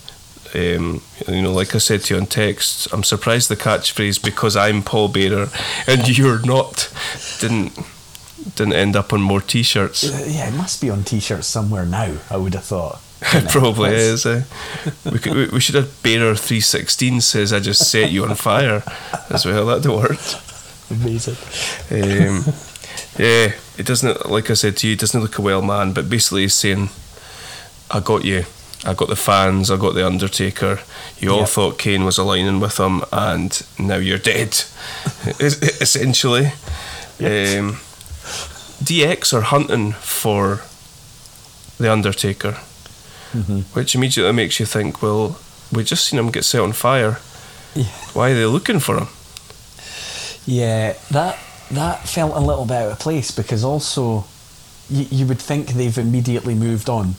Um, you know, like I said to you on text, I'm surprised the catchphrase "because I'm Paul Bearer and you're not" didn't didn't end up on more T-shirts. Uh, Yeah, it must be on t-shirts somewhere now. I would have thought. Know, Probably is. Eh? we, could, we, we should have Bearer three sixteen says I just set you on fire as well. That'd work. Amazing. Um, yeah, it doesn't. Like I said to you, it doesn't look a well man. But basically, he's saying, "I got you. I got the fans. I got the Undertaker. You all Yeah. thought Kane was aligning with him, and now you're dead." Essentially, Yes. um, DX are hunting for the Undertaker, Mhm. which immediately makes you think, well, we just seen him get set on fire. Yeah. Why are they looking for him? Yeah, that that felt a little bit out of place because also you, you would think they've immediately moved on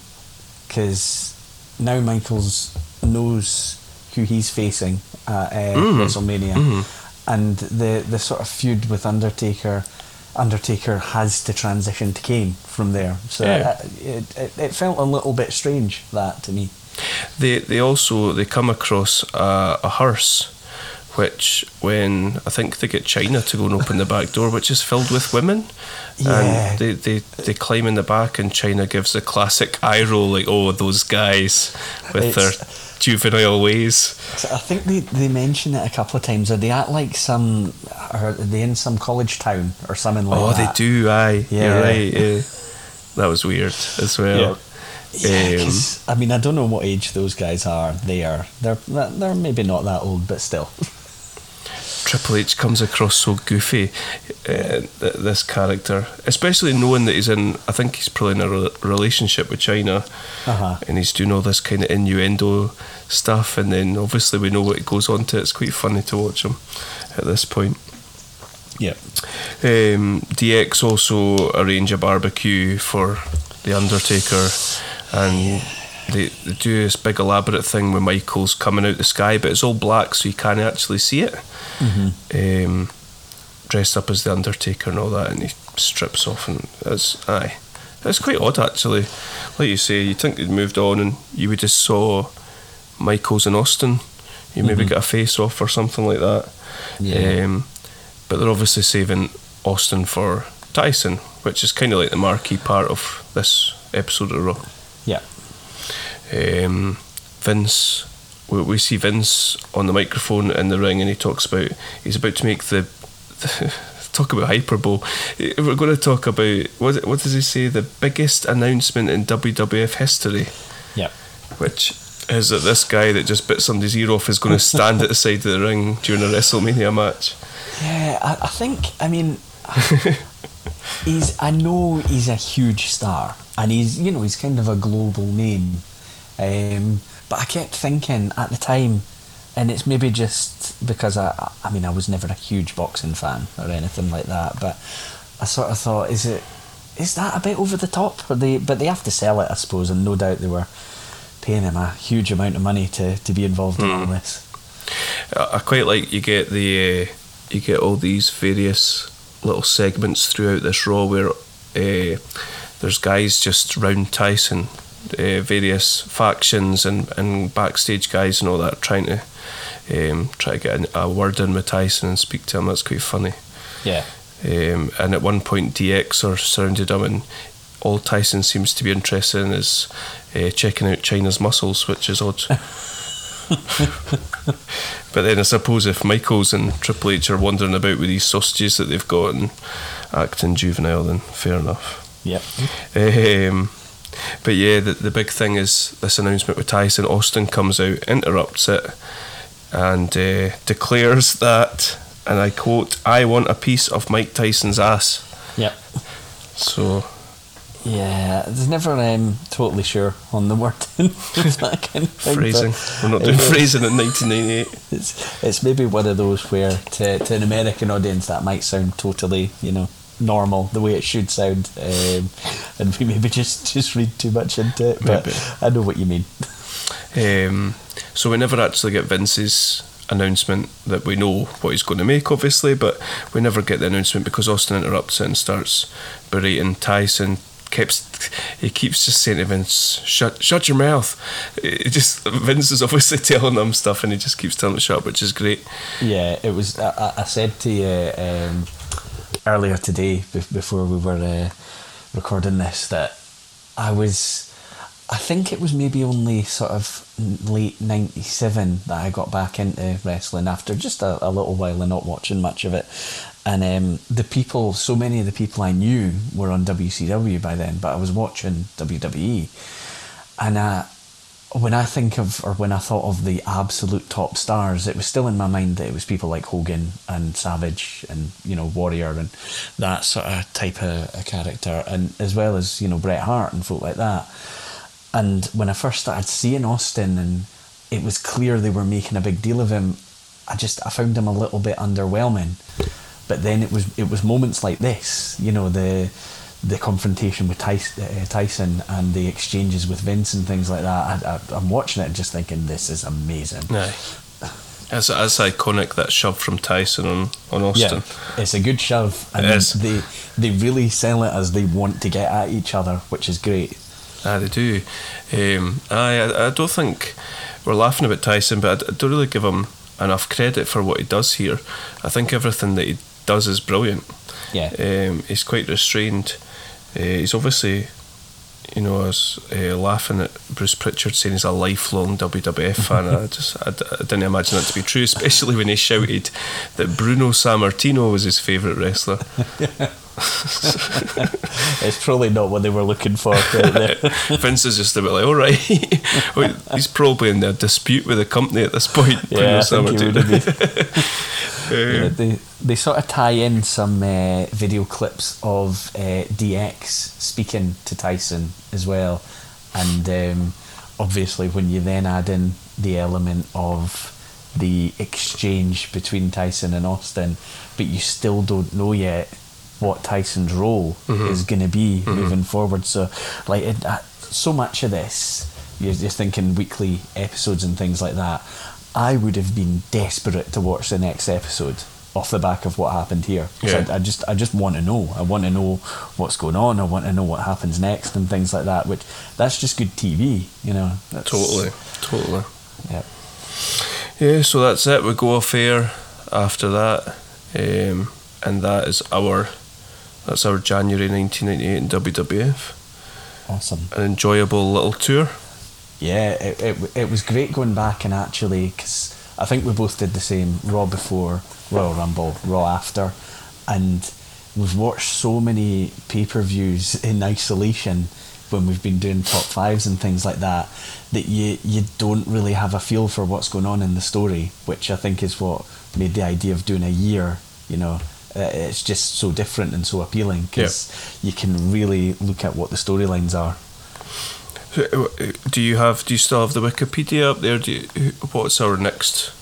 because now Michaels knows who he's facing at uh, Mhm. WrestleMania, Mhm. and the the sort of feud with Undertaker. Undertaker has to transition to Kane from there, so Yeah. uh, it, it it felt a little bit strange that to me. They they also they come across a, a hearse, which when I think they get Chyna to go and open the back door, which is filled with women, Yeah. and they, they they climb in the back, and Chyna gives the classic eye roll, like oh those guys with their It's- juvenile ways. I think they, they mention it a couple of times. Are they at like some, are they in some college town or something like oh, that? they do. Aye, Yeah. you're right. Yeah. That was weird as well. Yeah, Um, 'cause, I mean, I don't know what age those guys are. They are. They're they're maybe not that old, but still. Triple H comes across so goofy, uh, th- this character, especially knowing that he's in. I think he's probably in a re- relationship with Chyna, Uh-huh. and he's doing all this kind of innuendo stuff, and then obviously we know what it goes on to. It's quite funny to watch him at this point. Yeah. Um, DX also arrange a barbecue for the Undertaker, and they, they do this big elaborate thing where Michael's coming out the sky, but it's all black, so you can't actually see it. Um, dressed up as the Undertaker and all that, and he strips off, and it's aye, it's quite odd actually. Like you say, you think they'd moved on, and you would just saw Michaels and Austin. You maybe get a face off or something like that. Yeah. Um, but they're obviously saving Austin for Tyson, which is kind of like the marquee part of this episode of Raw. Yeah. Um, Vince, we, we see Vince on the microphone in the ring, and he talks about he's about to make the. Talk about hyperbole. We're going to talk about what, what does he say? The biggest announcement in WWF history, Yeah. which is that this guy that just bit somebody's ear off is going to stand at the side of the ring during a WrestleMania match. Yeah, I, I think. I mean, he's. I know he's a huge star, and he's. You know, he's kind of a global name. Um, but I kept thinking at the time, and it's maybe just because I. I mean, I was never a huge boxing fan or anything like that, but I sort of thought, is it? Is that a bit over the top? Or they, but they have to sell it, I suppose, and no doubt they were paying him a huge amount of money to, to be involved in all this. I I quite like you get the uh, you get all these various little segments throughout this Raw where uh, there's guys just round Tyson, uh, various factions and, and backstage guys and all that trying to um, try to get a word in with Tyson and speak to him. That's quite funny. Yeah. Um, and at one point, DX are surrounded him, and all Tyson seems to be interested in is uh, checking out Chyna's muscles, which is odd. but then I suppose if Michaels and Triple H are wandering about with these sausages that they've got and acting juvenile, then fair enough. Yep. Um, but yeah, the, the big thing is this announcement with Tyson. Austin comes out, interrupts it, and uh, declares that, and I quote, I want a piece of Mike Tyson's ass. Yep. So, Yeah, there's never um, totally sure on the wording. that kind of thing, phrasing. We're not doing phrasing in 1998. It's it's maybe one of those where to, to an American audience that might sound totally you know normal the way it should sound, um, and we maybe just just read too much into it. But Maybe. I know what you mean. Um, so we never actually get Vince's announcement that we know what he's going to make, obviously, but we never get the announcement because Austin interrupts it and starts berating Tyson. Keeps he keeps just saying to Vince, "Shut, shut your mouth." It just Vince is obviously telling him stuff, and he just keeps telling him shut, which is great. Yeah, it was. I, I- I said to you um, earlier today before we were uh, recording this that I was. I think it was maybe only sort of late '97 that I got back into wrestling after just a, a little while of not watching much of it. And um, the people, so many of the people I knew were on WCW by then, but I was watching WWE. And uh, when I think of, or when I thought of the absolute top stars, it was still in my mind that it was people like Hogan and Savage and, you know, Warrior and that sort of type of character, and as well as, you know, Bret Hart and folk like that. And when I first started seeing Austin and it was clear they were making a big deal of him, I just, I found him a little bit underwhelming. But then it was, it was moments like this, you know, the, the confrontation with Tyson, uh, and the exchanges with Vince and things like that. I, I, I'm watching it and just thinking, this is amazing. Aye. That's, that's iconic, that shove from Tyson on, on Austin. Yeah, it's a good shove, and they they really sell it as they want to get at each other, which is great. Ah, they do. Um, I, I don't think we're laughing about Tyson, but I don't really give him enough credit for what he does here. I think everything that he does is brilliant. Yeah, Um, he's quite restrained. Uh, he's obviously, you know, I was uh, laughing at Bruce Pritchard saying he's a lifelong WWF fan. I just, I didn't imagine that to be true, especially when he shouted that Bruno Sammartino was his favourite wrestler. it's probably not what they were looking for right. Vince is just a bit like, all right, Well, he's probably in a dispute with the company at this point. Yeah, I think he would Yeah, they they sort of tie in some uh, video clips of uh, DX speaking to Tyson as well, and um, obviously when you then add in the element of the exchange between Tyson and Austin, but you still don't know yet what Tyson's role is going to be moving forward. So, like, it, uh, so much of this, you're just thinking weekly episodes and things like that. I would have been desperate to watch the next episode off the back of what happened here. Yeah. I, I just, I just want to know. I want to know what's going on. I want to know what happens next and things like that. Which that's just good TV, you know. That's, Totally, totally. Yeah. Yeah, so that's it. We go off air after that, um, and that is our that's our January 1998 in WWF. Awesome. An enjoyable little tour. Yeah, it, it, it was great going back and actually, because I think we both did the same Raw before, Royal Rumble, Raw after, and we've watched so many pay per views in isolation when we've been doing top fives and things like that that you you don't really have a feel for what's going on in the story, which I think is what made the idea of doing a year, you know. Uh, It's just so different and so appealing because you can really look at what the storylines are. Do you have? Do you still have the Wikipedia up there? Do you, what's our next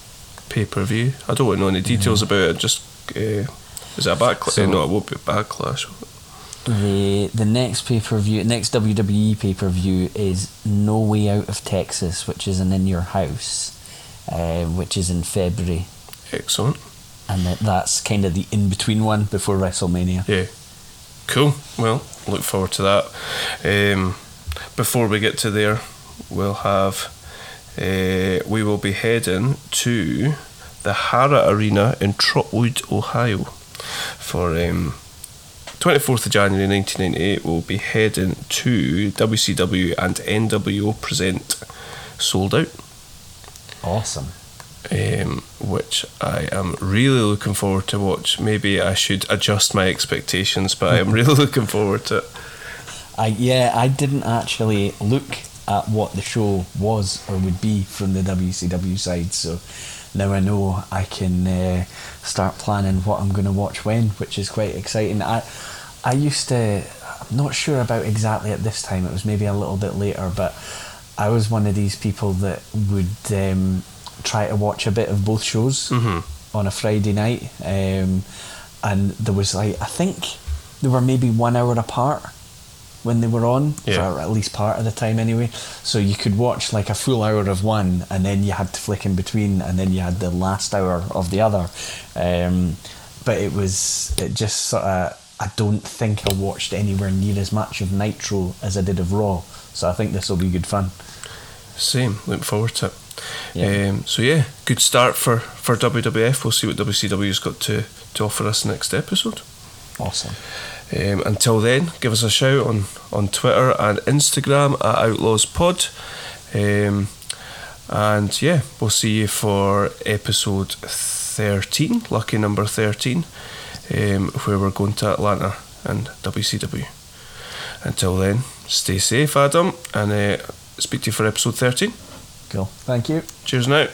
pay per view? I don't want to know any details about it. Just uh, is it a backlash? So- no, it won't be a backlash. The the next pay per view, next WWE pay per view is No Way Out of Texas, which is an In Your House, uh, which is in February, Excellent. And that, that's kind of the in between one before WrestleMania. Yeah. Cool. Well, look forward to that. Um, before we get to there, we'll have. Uh, we will be heading to the Hara Arena in Trotwood, Ohio, for um, 24th of January 1998. We'll be heading to WCW and NWO present Souled Out. Awesome. Um, which I am really looking forward to watch. Maybe I should adjust my expectations, but I am really looking forward to it. I yeah, I didn't actually look at what the show was or would be from the WCW side, so now I know I can uh, start planning what I'm going to watch when, which is quite exciting. I I used to, I'm not sure about exactly at this time. It was maybe a little bit later, but I was one of these people that would um, try to watch a bit of both shows Mhm. on a Friday night, um, and there was like I think they were maybe one hour apart when they were on Yeah. for at least part of the time anyway. So you could watch like a full hour of one, and then you had to flick in between, and then you had the last hour of the other. Um, but it was it just sort of. I don't think I watched anywhere near as much of Nitro as I did of Raw. So I think this will be good fun. Same, looking forward to it. Yeah. Um, so yeah, good start for, for WWF. We'll see what WCW's got to, to offer us next episode. Awesome. Um, until then, give us a shout on, on Twitter and Instagram at Outlaws Pod. Um, and yeah, we'll see you for episode 13, lucky number 13, um, where we're going to Atlanta and WCW. Until then, stay safe, Adam, and uh, speak to you for episode 13. Cool. Thank you. Cheers now.